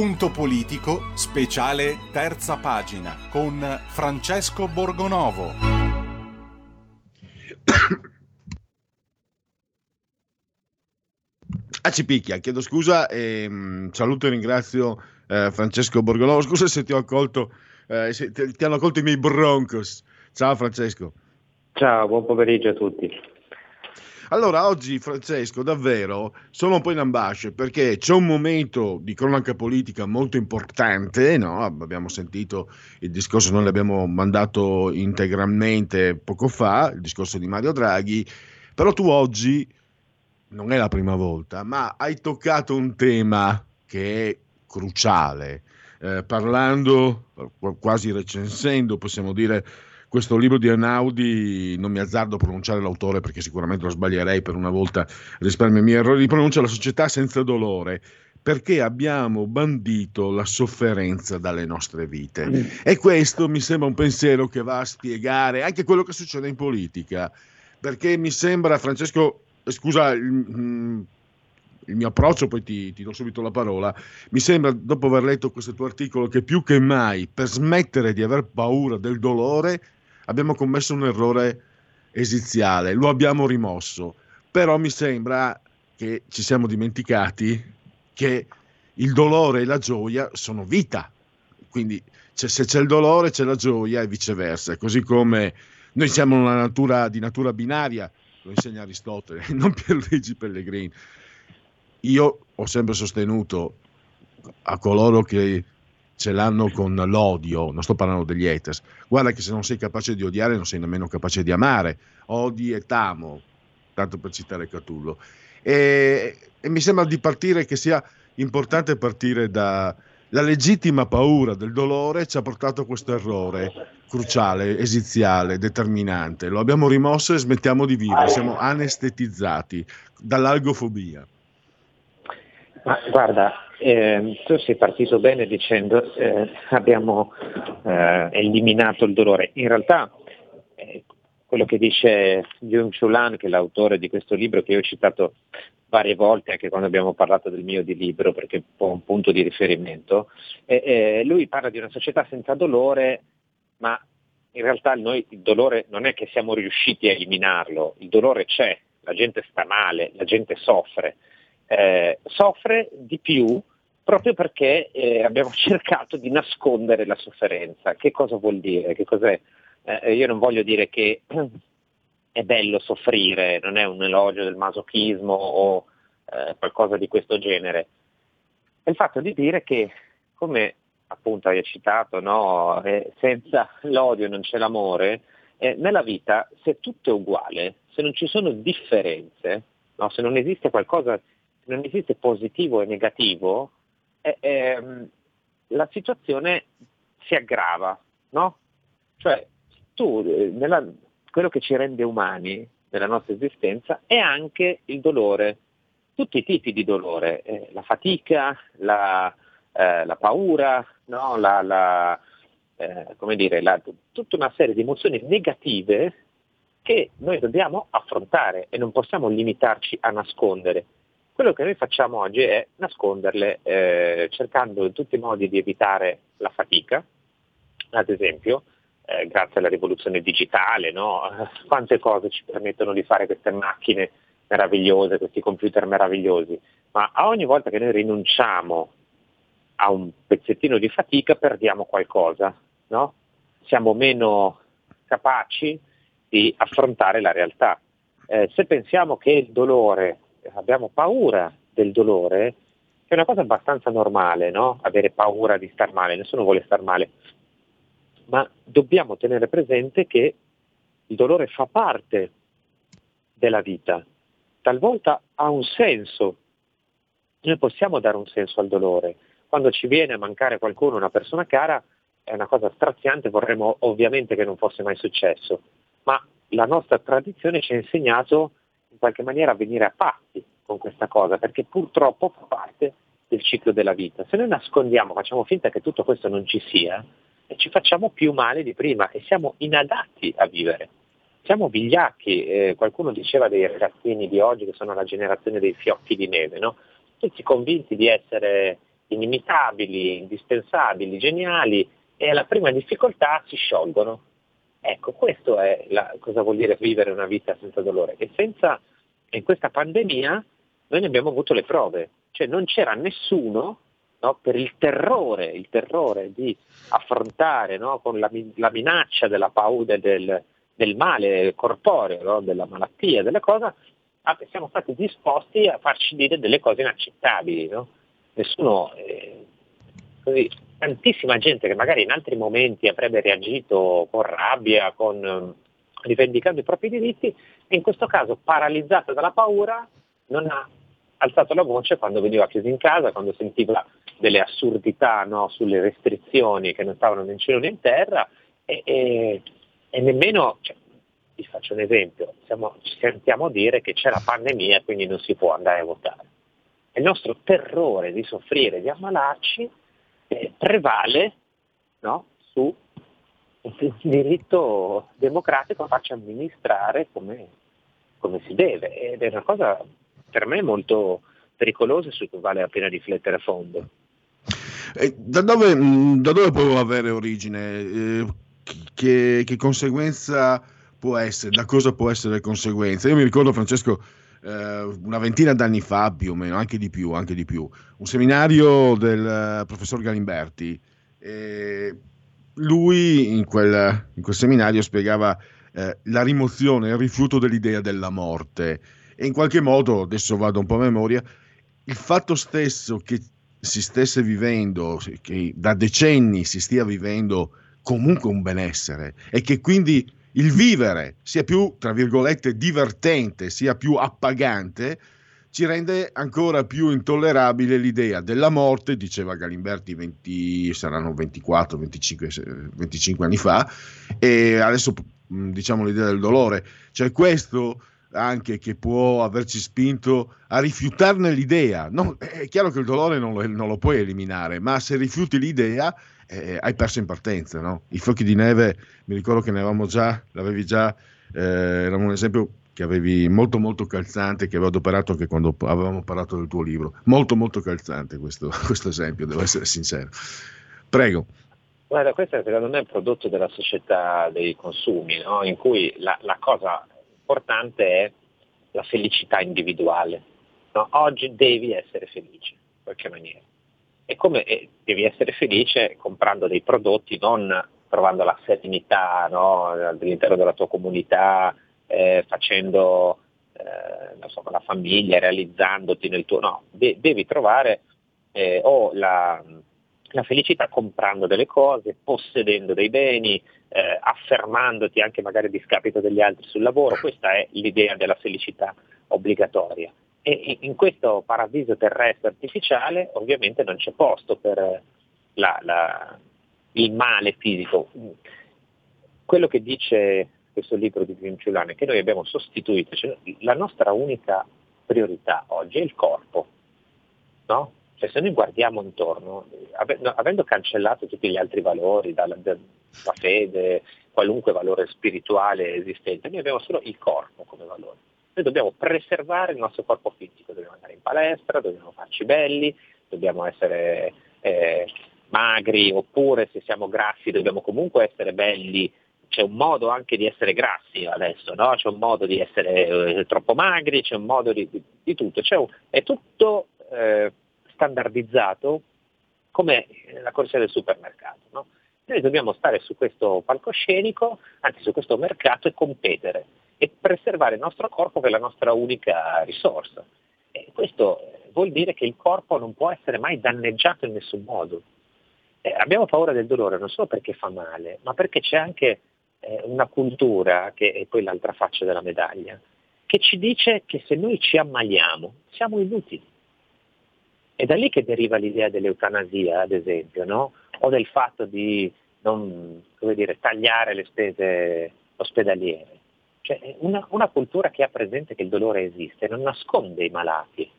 Punto politico, speciale terza pagina, con Francesco Borgonovo. Ah, ci picchia, chiedo scusa e mh, saluto e ringrazio eh, Francesco Borgonovo. Scusa se ti ho accolto, eh, se ti, ti hanno accolto i miei Broncos. Ciao Francesco. Ciao, buon pomeriggio a tutti. Allora, oggi Francesco, davvero sono un po' in ambasce perché c'è un momento di cronaca politica molto importante, no? abbiamo sentito il discorso, noi l'abbiamo mandato integralmente poco fa, il discorso di Mario Draghi, però tu oggi, non è la prima volta, ma hai toccato un tema che è cruciale, eh, parlando, quasi recensendo, possiamo dire, questo libro di Einaudi, non mi azzardo a pronunciare l'autore perché sicuramente lo sbaglierei per una volta, risparmio i miei errori pronuncia, La società senza dolore, perché abbiamo bandito la sofferenza dalle nostre vite. Mm. E questo mi sembra un pensiero che va a spiegare anche quello che succede in politica, perché mi sembra, Francesco, scusa il, mm, il mio approccio, poi ti, ti, do subito la parola, mi sembra, dopo aver letto questo tuo articolo, che più che mai per smettere di aver paura del dolore abbiamo commesso un errore esiziale, lo abbiamo rimosso, però mi sembra che ci siamo dimenticati che il dolore e la gioia sono vita, quindi cioè, se c'è il dolore c'è la gioia e viceversa, così come noi siamo una natura di natura binaria, lo insegna Aristotele, non Pierluigi Pellegrini. Io ho sempre sostenuto a coloro che ce l'hanno con l'odio, non sto parlando degli haters, guarda che se non sei capace di odiare non sei nemmeno capace di amare, odi e tamo, tanto per citare Catullo. E, e mi sembra di partire che sia importante partire da, la legittima paura del dolore ci ha portato a questo errore cruciale, esiziale, determinante. Lo abbiamo rimosso e smettiamo di vivere, siamo anestetizzati dall'algofobia. Ma guarda, eh, tu sei partito bene dicendo eh, abbiamo eh, eliminato il dolore. In realtà eh, quello che dice Jung Chulan, che è l'autore di questo libro che io ho citato varie volte anche quando abbiamo parlato del mio di libro, perché è un po' un punto di riferimento, eh, eh, lui parla di una società senza dolore, ma in realtà noi il dolore non è che siamo riusciti a eliminarlo, il dolore c'è, la gente sta male, la gente soffre, eh, soffre di più proprio perché eh, abbiamo cercato di nascondere la sofferenza. Che cosa vuol dire? Eh, io non voglio dire che è bello soffrire, non è un elogio del masochismo o eh, qualcosa di questo genere. È il fatto di dire che, come appunto hai citato, no, eh, senza l'odio non c'è l'amore, eh, nella vita se tutto è uguale, se non ci sono differenze, no, se non esiste qualcosa, se non esiste positivo e negativo, eh, ehm, la situazione si aggrava, no? Cioè tu eh, nella, quello che ci rende umani nella nostra esistenza è anche il dolore, tutti i tipi di dolore, eh, la fatica, la, eh, la paura, no? la, la, eh, come dire, tutta una serie di emozioni negative che noi dobbiamo affrontare e non possiamo limitarci a nascondere. Quello che noi facciamo oggi è nasconderle eh, cercando in tutti i modi di evitare la fatica, ad esempio, eh, grazie alla rivoluzione digitale, no? quante cose ci permettono di fare queste macchine meravigliose, questi computer meravigliosi, ma a ogni volta che noi rinunciamo a un pezzettino di fatica perdiamo qualcosa, no? siamo meno capaci di affrontare la realtà. Eh, se pensiamo che il dolore, abbiamo paura del dolore, è una cosa abbastanza normale, no? avere paura di star male, nessuno vuole star male, ma dobbiamo tenere presente che il dolore fa parte della vita, talvolta ha un senso, noi possiamo dare un senso al dolore, quando ci viene a mancare qualcuno, una persona cara, è una cosa straziante, vorremmo ovviamente che non fosse mai successo, ma la nostra tradizione ci ha insegnato in qualche maniera venire a patti con questa cosa, perché purtroppo fa parte del ciclo della vita. Se noi nascondiamo, facciamo finta che tutto questo non ci sia, ci facciamo più male di prima e siamo inadatti a vivere. Siamo vigliacchi, eh, qualcuno diceva dei ragazzini di oggi che sono la generazione dei fiocchi di neve, no? tutti convinti di essere inimitabili, indispensabili, geniali e alla prima difficoltà si sciolgono. Ecco, questo è la, cosa vuol dire vivere una vita senza dolore. E senza, in questa pandemia noi ne abbiamo avuto le prove, cioè non c'era nessuno no? per il terrore, il terrore di affrontare no? con la, la, minaccia della paura del, del male corporeo, no? della malattia, delle cose, ah, siamo stati disposti a farci dire delle cose inaccettabili. Nessuno, eh, così, tantissima gente che magari in altri momenti avrebbe reagito con rabbia, con, eh, rivendicando i propri diritti, in questo caso paralizzata dalla paura non ha alzato la voce quando veniva chiuso in casa, quando sentiva delle assurdità no, sulle restrizioni che non stavano né in cielo né in terra e, e, e nemmeno, cioè, vi faccio un esempio, siamo, ci sentiamo dire che c'è la pandemia e quindi non si può andare a votare. Il nostro terrore di soffrire, di ammalarci, eh, prevale no, su un diritto democratico a farci amministrare come, come si deve ed è una cosa per me molto pericolosa su cui vale la pena riflettere a fondo. Eh, da, dove, da, dove, può avere origine? Eh, che, che, conseguenza può essere? Da cosa può essere conseguenza? Io mi ricordo, Francesco, eh, una ventina d'anni fa, più o meno, anche di più, anche di più un seminario del professor Galimberti. lui in quel, in quel, seminario spiegava eh, la rimozione, il rifiuto dell'idea della morte. E in qualche modo, adesso vado un po' a memoria, il fatto stesso che si stesse vivendo, che da decenni si stia vivendo comunque un benessere e che quindi il vivere sia più, tra virgolette, divertente, sia più appagante, ci rende ancora più intollerabile l'idea della morte, diceva Galimberti 20, saranno 24, 25, 25 anni fa, e adesso diciamo l'idea del dolore. Cioè questo anche che può averci spinto a rifiutarne l'idea. No, è chiaro che il dolore non lo, non lo, puoi eliminare, ma se rifiuti l'idea eh, hai perso in partenza. No? I fuochi di neve, mi ricordo che ne avevamo già, l'avevi già, eh, era un esempio che avevi molto molto calzante, che avevo adoperato anche quando avevamo parlato del tuo libro. Molto molto calzante questo, questo esempio, devo essere sincero. Prego. Guarda, questo secondo me è un prodotto della società dei consumi, no? in cui la, la cosa importante è la felicità individuale. No? Oggi devi essere felice, in qualche maniera. E come e devi essere felice comprando dei prodotti, non trovando la serenità no? all'interno della tua comunità, eh, facendo eh, so, la famiglia, realizzandoti nel tuo... No, de- devi trovare eh, o la, la felicità comprando delle cose, possedendo dei beni, eh, affermandoti anche magari a discapito degli altri sul lavoro, questa è l'idea della felicità obbligatoria. E in questo paradiso terrestre artificiale ovviamente non c'è posto per la, la, il male fisico. Quello che dice questo libro di Vinciulano è che noi abbiamo sostituito, cioè la nostra unica priorità oggi è il corpo, no? Cioè se noi guardiamo intorno, avendo cancellato tutti gli altri valori, dalla, dalla fede, qualunque valore spirituale esistente, noi abbiamo solo il corpo come valore. Noi dobbiamo preservare il nostro corpo fisico, dobbiamo andare in palestra, dobbiamo farci belli, dobbiamo essere eh, magri oppure se siamo grassi dobbiamo comunque essere belli c'è un modo anche di essere grassi adesso, no? c'è un modo di essere eh, troppo magri, c'è un modo di, di, di tutto, un, è tutto eh, standardizzato come la corsia del supermercato. No? Noi dobbiamo stare su questo palcoscenico, anzi su questo mercato e competere e preservare il nostro corpo che è la nostra unica risorsa. E questo vuol dire che il corpo non può essere mai danneggiato in nessun modo. Eh, abbiamo paura del dolore non solo perché fa male, ma perché c'è anche eh, una cultura, che è poi l'altra faccia della medaglia, che ci dice che se noi ci ammaliamo siamo inutili. È da lì che deriva l'idea dell'eutanasia, ad esempio, no? o del fatto di non dire, tagliare le spese ospedaliere. Cioè, una, una, cultura che ha presente che il dolore esiste, non nasconde i malati.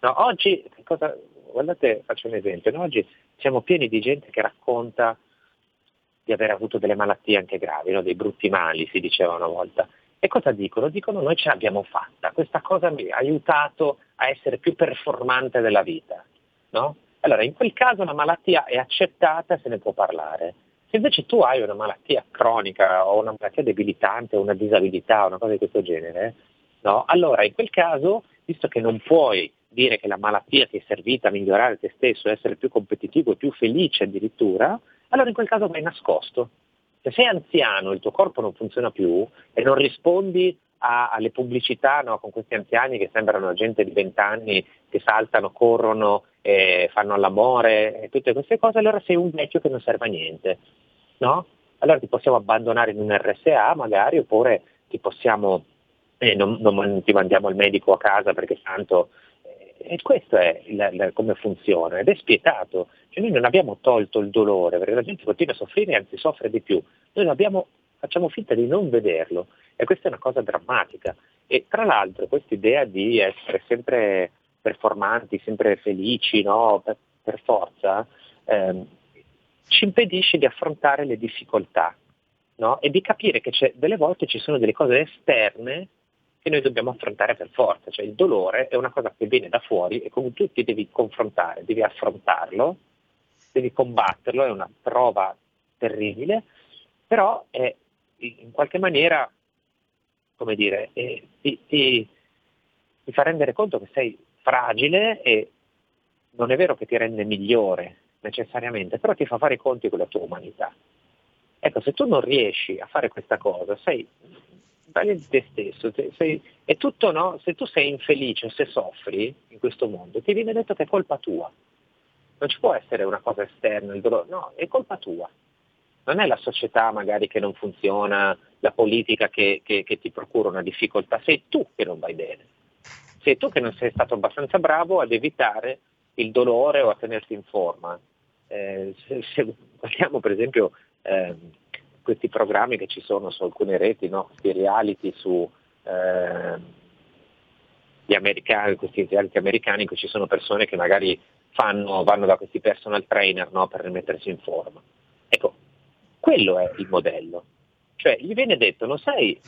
No, oggi, cosa, guardate, faccio un esempio, no? oggi siamo pieni di gente che racconta di aver avuto delle malattie anche gravi, no? dei brutti mali, si diceva una volta. E cosa dicono? Dicono noi ce l'abbiamo fatta, questa cosa mi ha aiutato a essere più performante della vita. No? Allora, in quel caso la malattia è accettata e se ne può parlare. Se invece tu hai una malattia cronica o una malattia debilitante o una disabilità o una cosa di questo genere, no? allora in quel caso, visto che non puoi dire che la malattia ti è servita a migliorare te stesso, essere più competitivo più felice addirittura, allora in quel caso vai nascosto. Se sei anziano, il tuo corpo non funziona più e non rispondi a, alle pubblicità no, con questi anziani che sembrano gente di 20 anni che saltano, corrono, eh, fanno l'amore e tutte queste cose, allora sei un vecchio che non serve a niente. No? Allora ti possiamo abbandonare in un RSA magari oppure ti possiamo, eh, non, non, ti mandiamo il medico a casa perché tanto e questo è il, il, come funziona ed è spietato. Cioè noi non abbiamo tolto il dolore perché la gente continua a soffrire e anzi soffre di più. Noi abbiamo, facciamo finta di non vederlo e questa è una cosa drammatica. E tra l'altro questa idea di essere sempre performanti, sempre felici, no? per, per, forza, ehm, ci impedisce di affrontare le difficoltà no? e di capire che delle volte ci sono delle cose esterne che noi dobbiamo affrontare per forza, cioè il dolore è una cosa che viene da fuori e con cui ti devi confrontare, devi affrontarlo, devi combatterlo, è una prova terribile, però è in qualche maniera, come dire, eh, ti, ti, ti fa rendere conto che sei fragile e non è vero che ti rende migliore necessariamente, però ti fa fare i conti con la tua umanità. Ecco, se tu non riesci a fare questa cosa, sei sbagli di te stesso, sei, è tutto no, se tu sei infelice, se soffri in questo mondo, ti viene detto che è colpa tua. Non ci può essere una cosa esterna, il dolore, no, è colpa tua. Non è la società magari che non funziona, la politica che, che, che ti procura una difficoltà, sei tu che non vai bene. Sei tu che non sei stato abbastanza bravo ad evitare il dolore o a tenerti in forma. Eh, se, se guardiamo per esempio eh, questi programmi che ci sono su alcune reti, no? questi reality su eh, americani, questi reality americani in cui ci sono persone che magari fanno, vanno da questi personal trainer no? per rimettersi in forma. Ecco, quello è il modello. Cioè gli viene detto, non sai,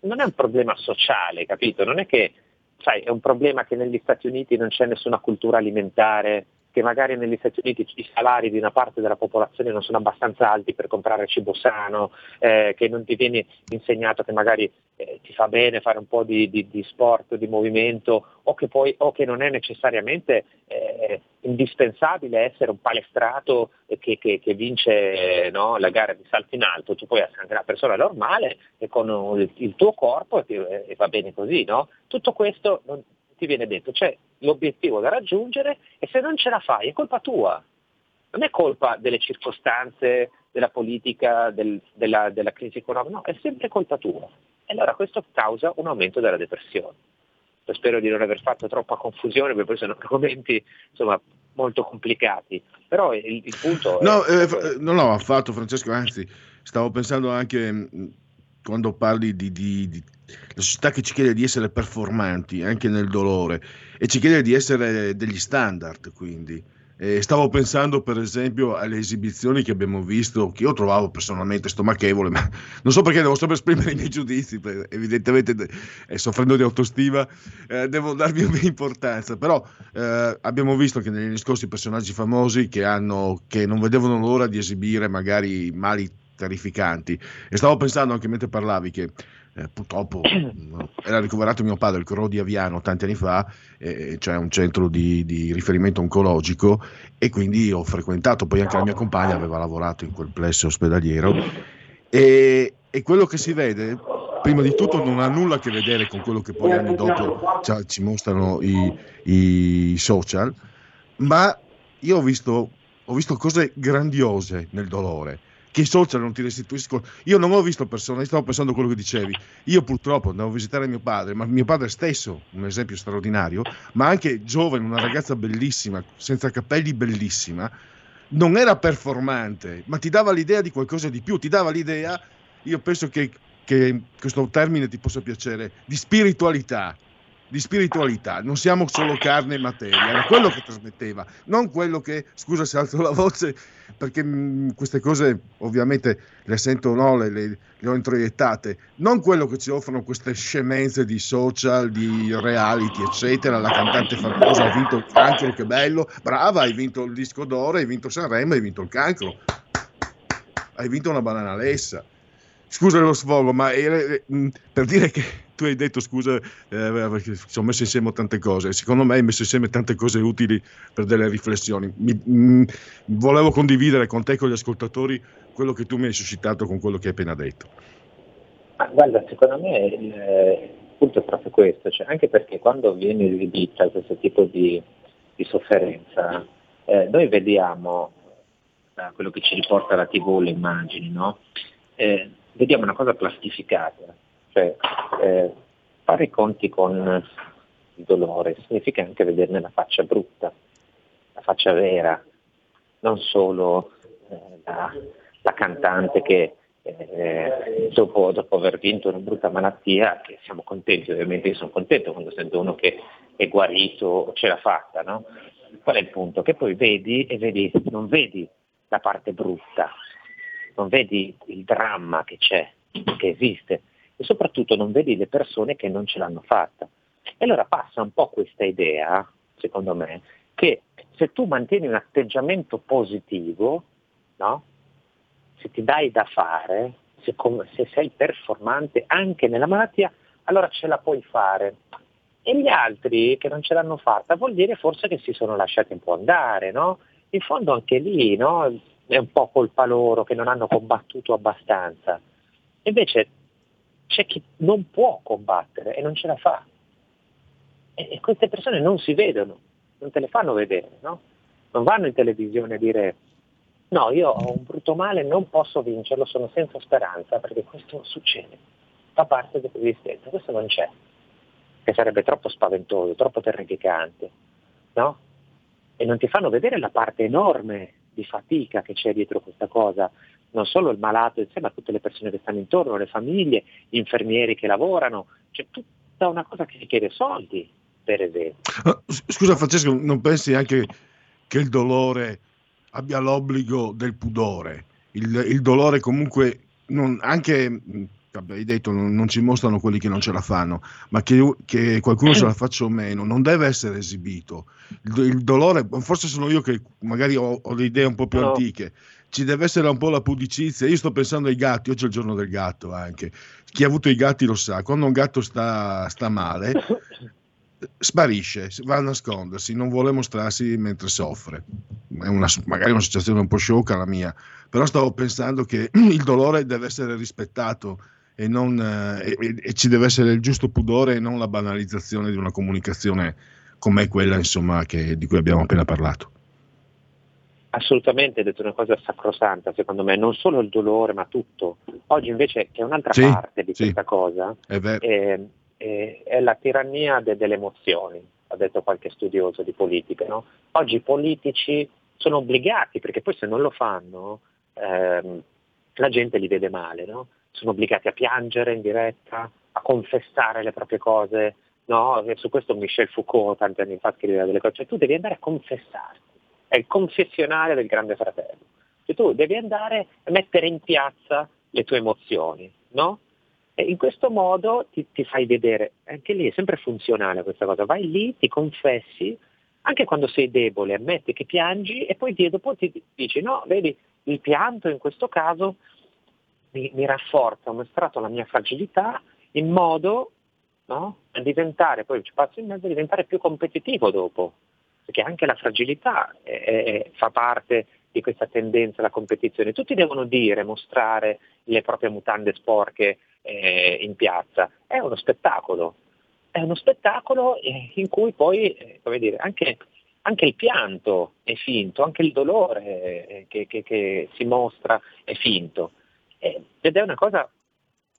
non è un problema sociale, capito? Non è che, sai, è un problema che negli Stati Uniti non c'è nessuna cultura alimentare che magari negli Stati Uniti i salari di una parte della popolazione non sono abbastanza alti per comprare cibo sano, eh, che non ti viene insegnato che magari eh, ti fa bene fare un po' di, di, di sport, di movimento, o che, poi, o che non è necessariamente eh, indispensabile essere un palestrato che, che, che vince no, la gara di salto in alto, tu puoi essere anche una persona normale e con il, il tuo corpo e, e, va bene così. No? Tutto questo ti viene detto, c'è l'obiettivo da raggiungere e se non ce la fai è colpa tua, non è colpa delle circostanze, della politica, del, della, della, crisi economica, no, è sempre colpa tua. E allora questo causa un aumento della depressione. Spero di non aver fatto troppa confusione perché poi sono argomenti insomma, molto complicati, però il, il punto... No, è... eh, non l'ho affatto Francesco, anzi stavo pensando anche quando parli di, di, di, la società che ci chiede di essere performanti anche nel dolore e ci chiede di essere degli standard quindi. Eh, stavo pensando per esempio alle esibizioni che abbiamo visto che io trovavo personalmente stomachevole ma non so perché devo sempre esprimere i miei giudizi evidentemente eh, soffrendo di autostima eh, devo darvi importanza. Però eh, abbiamo visto che negli scorsi personaggi famosi che, hanno, che non vedevano l'ora di esibire magari mali terrificanti. E stavo pensando anche mentre parlavi che eh, purtroppo era ricoverato mio padre il Corro di Aviano tanti anni fa, eh, c'è un centro di, di, riferimento oncologico e quindi ho frequentato, poi anche la mia compagna aveva lavorato in quel plesso ospedaliero e, e quello che si vede prima di tutto non ha nulla a che vedere con quello che poi anni dopo ci, ci mostrano i, i, social, ma io ho visto, ho visto cose grandiose nel dolore che i social non ti restituiscono. Io non ho visto persone, stavo pensando a quello che dicevi. Io purtroppo andavo a visitare mio padre, ma mio padre stesso, un esempio straordinario, ma anche giovane, una ragazza bellissima, senza capelli bellissima, non era performante, ma ti dava l'idea di qualcosa di più, ti dava l'idea, io penso che, che questo termine ti possa piacere, di spiritualità di spiritualità, non siamo solo carne e materia, era quello che trasmetteva, non quello che, scusa se alzo la voce, perché mh, mm, queste cose ovviamente le sento, no, le, le, le, ho introiettate, non quello che ci offrono queste scemenze di social, di reality, eccetera, la cantante famosa ha vinto il cancro, che bello, brava, hai vinto il disco d'oro, hai vinto Sanremo, hai vinto il cancro, hai vinto una banana lessa. Scusa lo sfogo, ma era, eh, per dire che tu hai detto scusa eh, perché sono messo insieme tante cose. Secondo me hai messo insieme tante cose utili per delle riflessioni. Mi, mh, volevo condividere con te con gli ascoltatori quello che tu mi hai suscitato con quello che hai appena detto. Ah, guarda secondo me il, il, punto è proprio questo cioè anche perché quando viene esibita questo tipo di, di sofferenza eh, noi vediamo da quello che ci riporta la tv le immagini no? eh, vediamo una cosa plastificata cioè, eh, fare i conti con il dolore significa anche vederne la faccia brutta, la faccia vera, non solo eh, la, la, cantante che eh, dopo, dopo, aver vinto una brutta malattia, che siamo contenti, ovviamente io sono contento quando sento uno che è guarito, ce l'ha fatta, no? Qual è il punto? Che poi vedi e vedi, non vedi la parte brutta, non vedi il dramma che c'è, che esiste, e soprattutto non vedi le persone che non ce l'hanno fatta. E allora passa un po' questa idea, secondo me, che se tu mantieni un atteggiamento positivo, no? se ti dai da fare, se, se sei performante anche nella malattia, allora ce la puoi fare. E gli altri che non ce l'hanno fatta vuol dire forse che si sono lasciati un po' andare, no? In fondo anche lì, no? È un po' colpa loro che non hanno combattuto abbastanza. Invece c'è chi non può combattere e non ce la fa. E, e queste persone non si vedono, non te le fanno vedere, no? Non vanno in televisione a dire no, io ho un brutto male, non posso vincerlo, sono senza speranza, perché questo succede, fa parte dell'esistenza, questo non c'è che sarebbe troppo spaventoso, troppo terrificante, no? E non ti fanno vedere la parte enorme di fatica che c'è dietro questa cosa, non solo il malato insieme a tutte le persone che stanno intorno, le famiglie, gli infermieri che lavorano, c'è tutta una cosa che richiede soldi, per esempio. Ah, scusa Francesco, non pensi anche che il dolore abbia l'obbligo del pudore? Il, il dolore comunque non, anche hai detto non, non, ci mostrano quelli che non ce la fanno, ma che, che qualcuno ce la faccia o meno, non deve essere esibito. Il, il dolore, forse sono io che magari ho, ho le idee un po' più no. antiche, ci deve essere un po' la pudicizia. Io sto pensando ai gatti, oggi è il giorno del gatto anche. Chi ha avuto i gatti lo sa, quando un gatto sta, sta male, sparisce, va a nascondersi, non vuole mostrarsi mentre soffre. È una, magari una situazione un po' sciocca la mia, però stavo pensando che il dolore deve essere rispettato e, non, eh, e, e, ci deve essere il giusto pudore e non la banalizzazione di una comunicazione come quella insomma, che, di cui abbiamo appena parlato. Assolutamente, hai detto una cosa sacrosanta secondo me, non solo il dolore ma tutto. Oggi invece c'è un'altra sì, parte di sì. questa cosa, è, è, è, è, la tirannia de, delle emozioni, ha detto qualche studioso di politica. No? Oggi i politici sono obbligati, perché poi se non lo fanno ehm, la gente li vede male, no? sono obbligati a piangere in diretta, a confessare le proprie cose, no? Su questo Michel Foucault tanti anni fa scriveva delle cose, cioè tu devi andare a confessarti, è il confessionale del grande fratello, cioè, tu devi andare a mettere in piazza le tue emozioni, no? E in questo modo ti, ti fai vedere, anche lì è sempre funzionale questa cosa, vai lì, ti confessi, anche quando sei debole, ammetti che piangi e poi dopo ti dici no, vedi, il pianto in questo caso mi, mi rafforza, ho mostrato la mia fragilità in modo no, a diventare, poi ci passo in mezzo, a diventare più competitivo dopo, perché anche la fragilità è, fa parte di questa tendenza alla competizione. Tutti devono dire, mostrare le proprie mutande sporche eh, in piazza. È uno spettacolo, è uno spettacolo eh, in cui poi, eh, come dire, anche, anche, il pianto è finto, anche il dolore eh, che, che, che si mostra è finto. Eh, ed è una cosa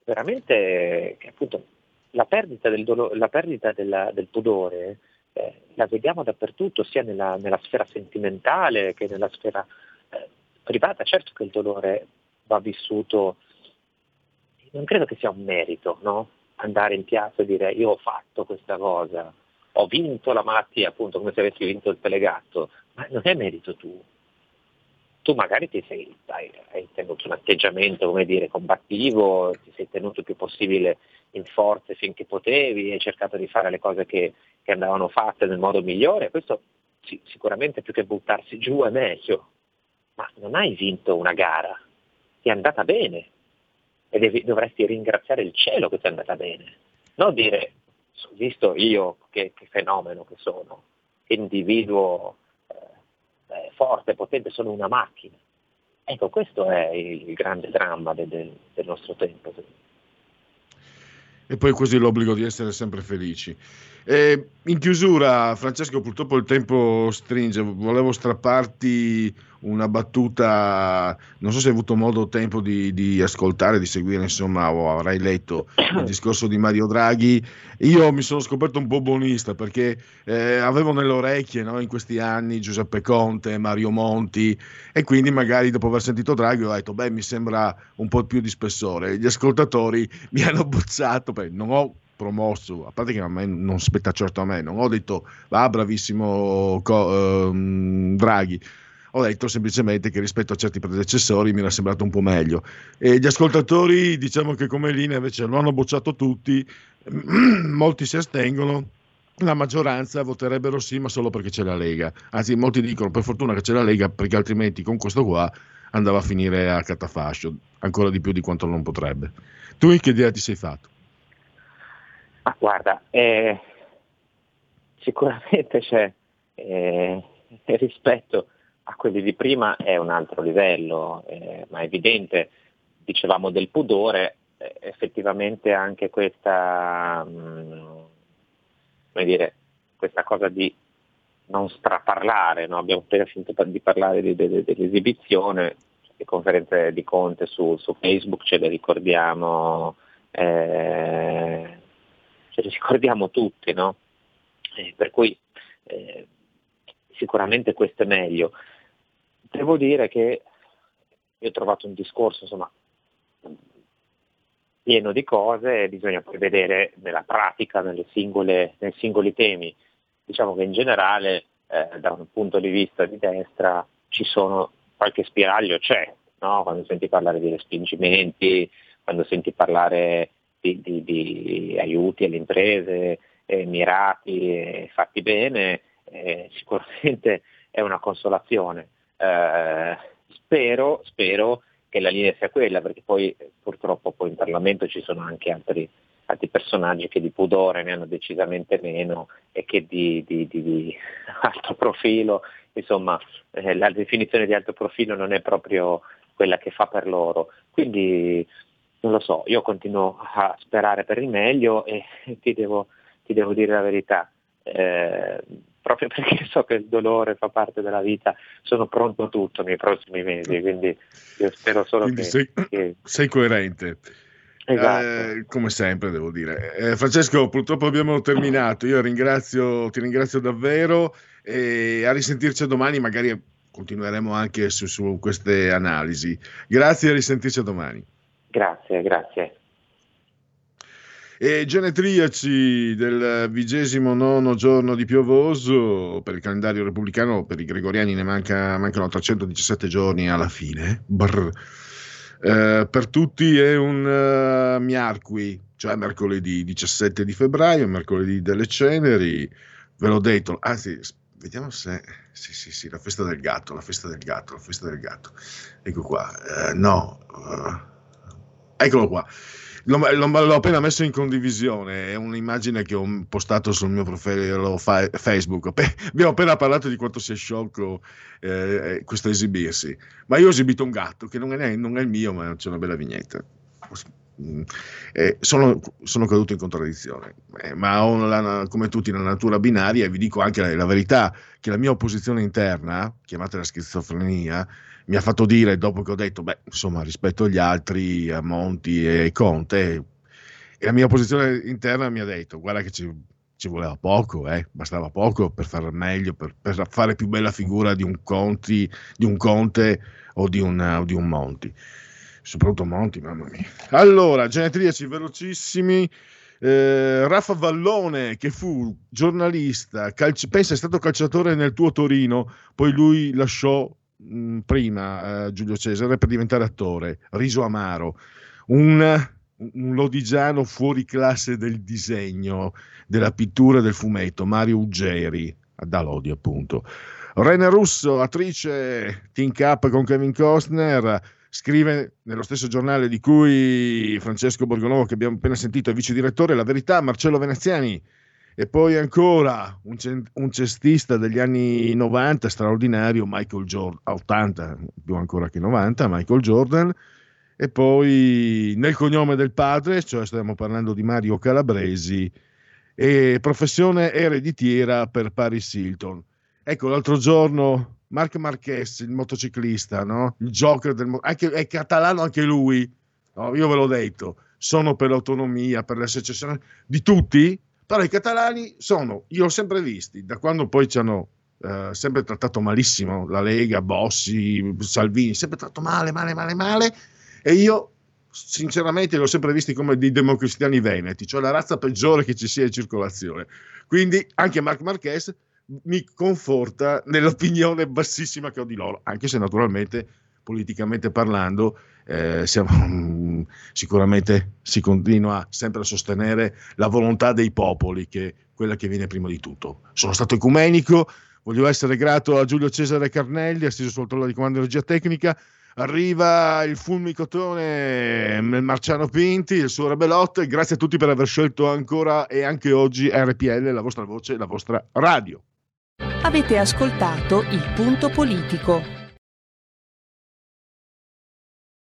veramente che appunto la perdita del, dolo- la perdita della, del pudore eh, la vediamo dappertutto, sia nella, nella, sfera sentimentale che nella sfera eh, privata. Certo che il dolore va vissuto, non credo che sia un merito, no? andare in piazza e dire io ho fatto questa cosa, ho vinto la malattia, appunto come se avessi vinto il telegatto, ma non è merito tuo tu magari ti sei, hai, hai, tenuto un atteggiamento, come dire, combattivo, ti sei tenuto il più possibile in forze finché potevi, hai cercato di fare le cose che, che andavano fatte nel modo migliore, questo sì, sicuramente più che buttarsi giù è meglio, ma non hai vinto una gara, ti è andata bene e devi, dovresti ringraziare il cielo che ti è andata bene, non dire, visto io che, che fenomeno che sono, che individuo eh, forte, potente, sono una macchina. Ecco, questo è il, grande dramma del, del, nostro tempo. E poi così l'obbligo di essere sempre felici. Eh, in chiusura, Francesco, purtroppo il tempo stringe, volevo strapparti una battuta, non so se hai avuto modo o tempo di, di, ascoltare, di seguire, insomma, o avrai letto il discorso di Mario Draghi. Io mi sono scoperto un po' buonista perché eh, avevo nelle orecchie no, in questi anni Giuseppe Conte, Mario Monti e quindi magari dopo aver sentito Draghi ho detto, beh, mi sembra un po' più di spessore. Gli ascoltatori mi hanno bozzato, beh, non ho promosso, a parte che a me non spetta certo a me, non ho detto va ah, bravissimo co- ehm, Draghi, ho detto semplicemente che rispetto a certi predecessori mi era sembrato un po' meglio. E gli ascoltatori, diciamo che come linea invece lo hanno bocciato tutti, molti si astengono, la maggioranza voterebbero sì, ma solo perché c'è la Lega. Anzi, molti dicono per fortuna che c'è la Lega, perché altrimenti con questo qua andava a finire a catafascio, ancora di più di quanto non potrebbe. Tu che idea ti sei fatto? Ah, guarda, eh, sicuramente c'è eh, rispetto a quelli di prima è un altro livello, eh, ma è evidente, dicevamo del pudore, eh, effettivamente anche questa, mh, mm, dire, questa cosa di non straparlare, no? abbiamo appena finito di parlare di, di, dell'esibizione, le conferenze di Conte su, su Facebook ce le ricordiamo, eh, ce le ricordiamo tutti, no? eh, per cui eh, sicuramente questo è meglio. Devo dire che io ho trovato un discorso insomma, pieno di cose, bisogna poi vedere nella pratica, singole, nei singoli temi. Diciamo che in generale eh, da un punto di vista di destra ci sono qualche spiraglio c'è, no? quando senti parlare di respingimenti, quando senti parlare di, di, di aiuti alle imprese eh, mirati e fatti bene, eh, sicuramente è una consolazione. Eh, spero, spero, che la linea sia quella, perché poi purtroppo poi in Parlamento ci sono anche altri, altri personaggi che di pudore ne hanno decisamente meno e che di, di, di, di alto profilo, insomma eh, la definizione di alto profilo non è proprio quella che fa per loro. Quindi non lo so, io continuo a sperare per il meglio e ti devo, ti devo dire la verità. Eh, proprio perché so che il dolore fa parte della vita, sono pronto a tutto nei prossimi mesi, quindi io spero solo quindi che, sei, che... sei coerente. Esatto. Eh, come sempre devo dire. Eh, Francesco, purtroppo abbiamo terminato. Io ringrazio, ti ringrazio davvero e a risentirci domani, magari continueremo anche su, su queste analisi. Grazie e a risentirci domani. Grazie, grazie. E genetriaci del vigesimo nono giorno di piovoso per il calendario repubblicano, per i gregoriani ne manca, mancano 317 giorni alla fine. Eh, per tutti è un uh, miarqui, cioè mercoledì 17 di febbraio, mercoledì delle ceneri. Ve l'ho detto, anzi, vediamo se. Sì, sì, sì, la festa del gatto, la festa del gatto, la festa del gatto. Ecco qua. Eh, no. Uh, Eccolo qua. L'ho, l'ho, appena messo in condivisione, è un'immagine che ho postato sul mio profilo fa- Facebook. Abbiamo appena parlato di quanto sia sciocco eh, eh, questo esibirsi, ma io ho esibito un gatto che non è, non è il mio, ma c'è una bella vignetta. Mm. Eh, sono, sono, caduto in contraddizione, eh, ma ho la, come tutti la natura binaria e vi dico anche la, la verità che la mia opposizione interna, chiamatela schizofrenia, mi ha fatto dire dopo che ho detto, beh, insomma, rispetto agli altri, a Monti e Conte, e la mia posizione interna mi ha detto, guarda che ci, ci voleva poco, eh, bastava poco per fare meglio, per, per, fare più bella figura di un, Conti, di un Conte o di un, o di un Monti. Soprattutto Monti, mamma mia. Allora, genetriaci velocissimi. Eh, Raffa Vallone, che fu giornalista, calci- pensa è stato calciatore nel tuo Torino, poi lui lasciò mh, prima eh, Giulio Cesare per diventare attore, riso amaro, un, un lodigiano fuori classe del disegno, della pittura e del fumetto, Mario Uggeri, da Lodi appunto. Rene Russo, attrice Team Cup con Kevin Costner, scrive nello stesso giornale di cui Francesco Borgonovo, che abbiamo appena sentito, è vice direttore, La Verità, Marcello Veneziani, e poi ancora un, un, cestista degli anni 90 straordinario, Michael Jordan, 80 più ancora che 90, Michael Jordan. E poi nel cognome del padre, cioè stiamo parlando di Mario Calabresi, e professione ereditiera per Paris Hilton. Ecco, l'altro giorno Marc Marquez, il motociclista, no? il joker del anche, è catalano anche lui, no? io ve l'ho detto, sono per l'autonomia, per la secessione di tutti, però i catalani sono, io ho sempre visti, da quando poi ci hanno eh, sempre trattato malissimo la Lega, Bossi, Salvini, sempre trattato male, male, male, male, e io sinceramente li ho sempre visti come dei democristiani veneti, cioè la razza peggiore che ci sia in circolazione. Quindi anche Marc Marquez mi conforta nell'opinione bassissima che ho di loro, anche se naturalmente politicamente parlando eh, siamo, sicuramente si continua sempre a sostenere la volontà dei popoli, che è quella che viene prima di tutto. Sono stato ecumenico, voglio essere grato a Giulio Cesare Carnelli, assiso sul trono di comando di energia tecnica, arriva il fulmicotone Marciano Pinti, il suo Rebelot, grazie a tutti per aver scelto ancora e anche oggi RPL, la vostra voce, la vostra radio. Avete ascoltato il punto politico.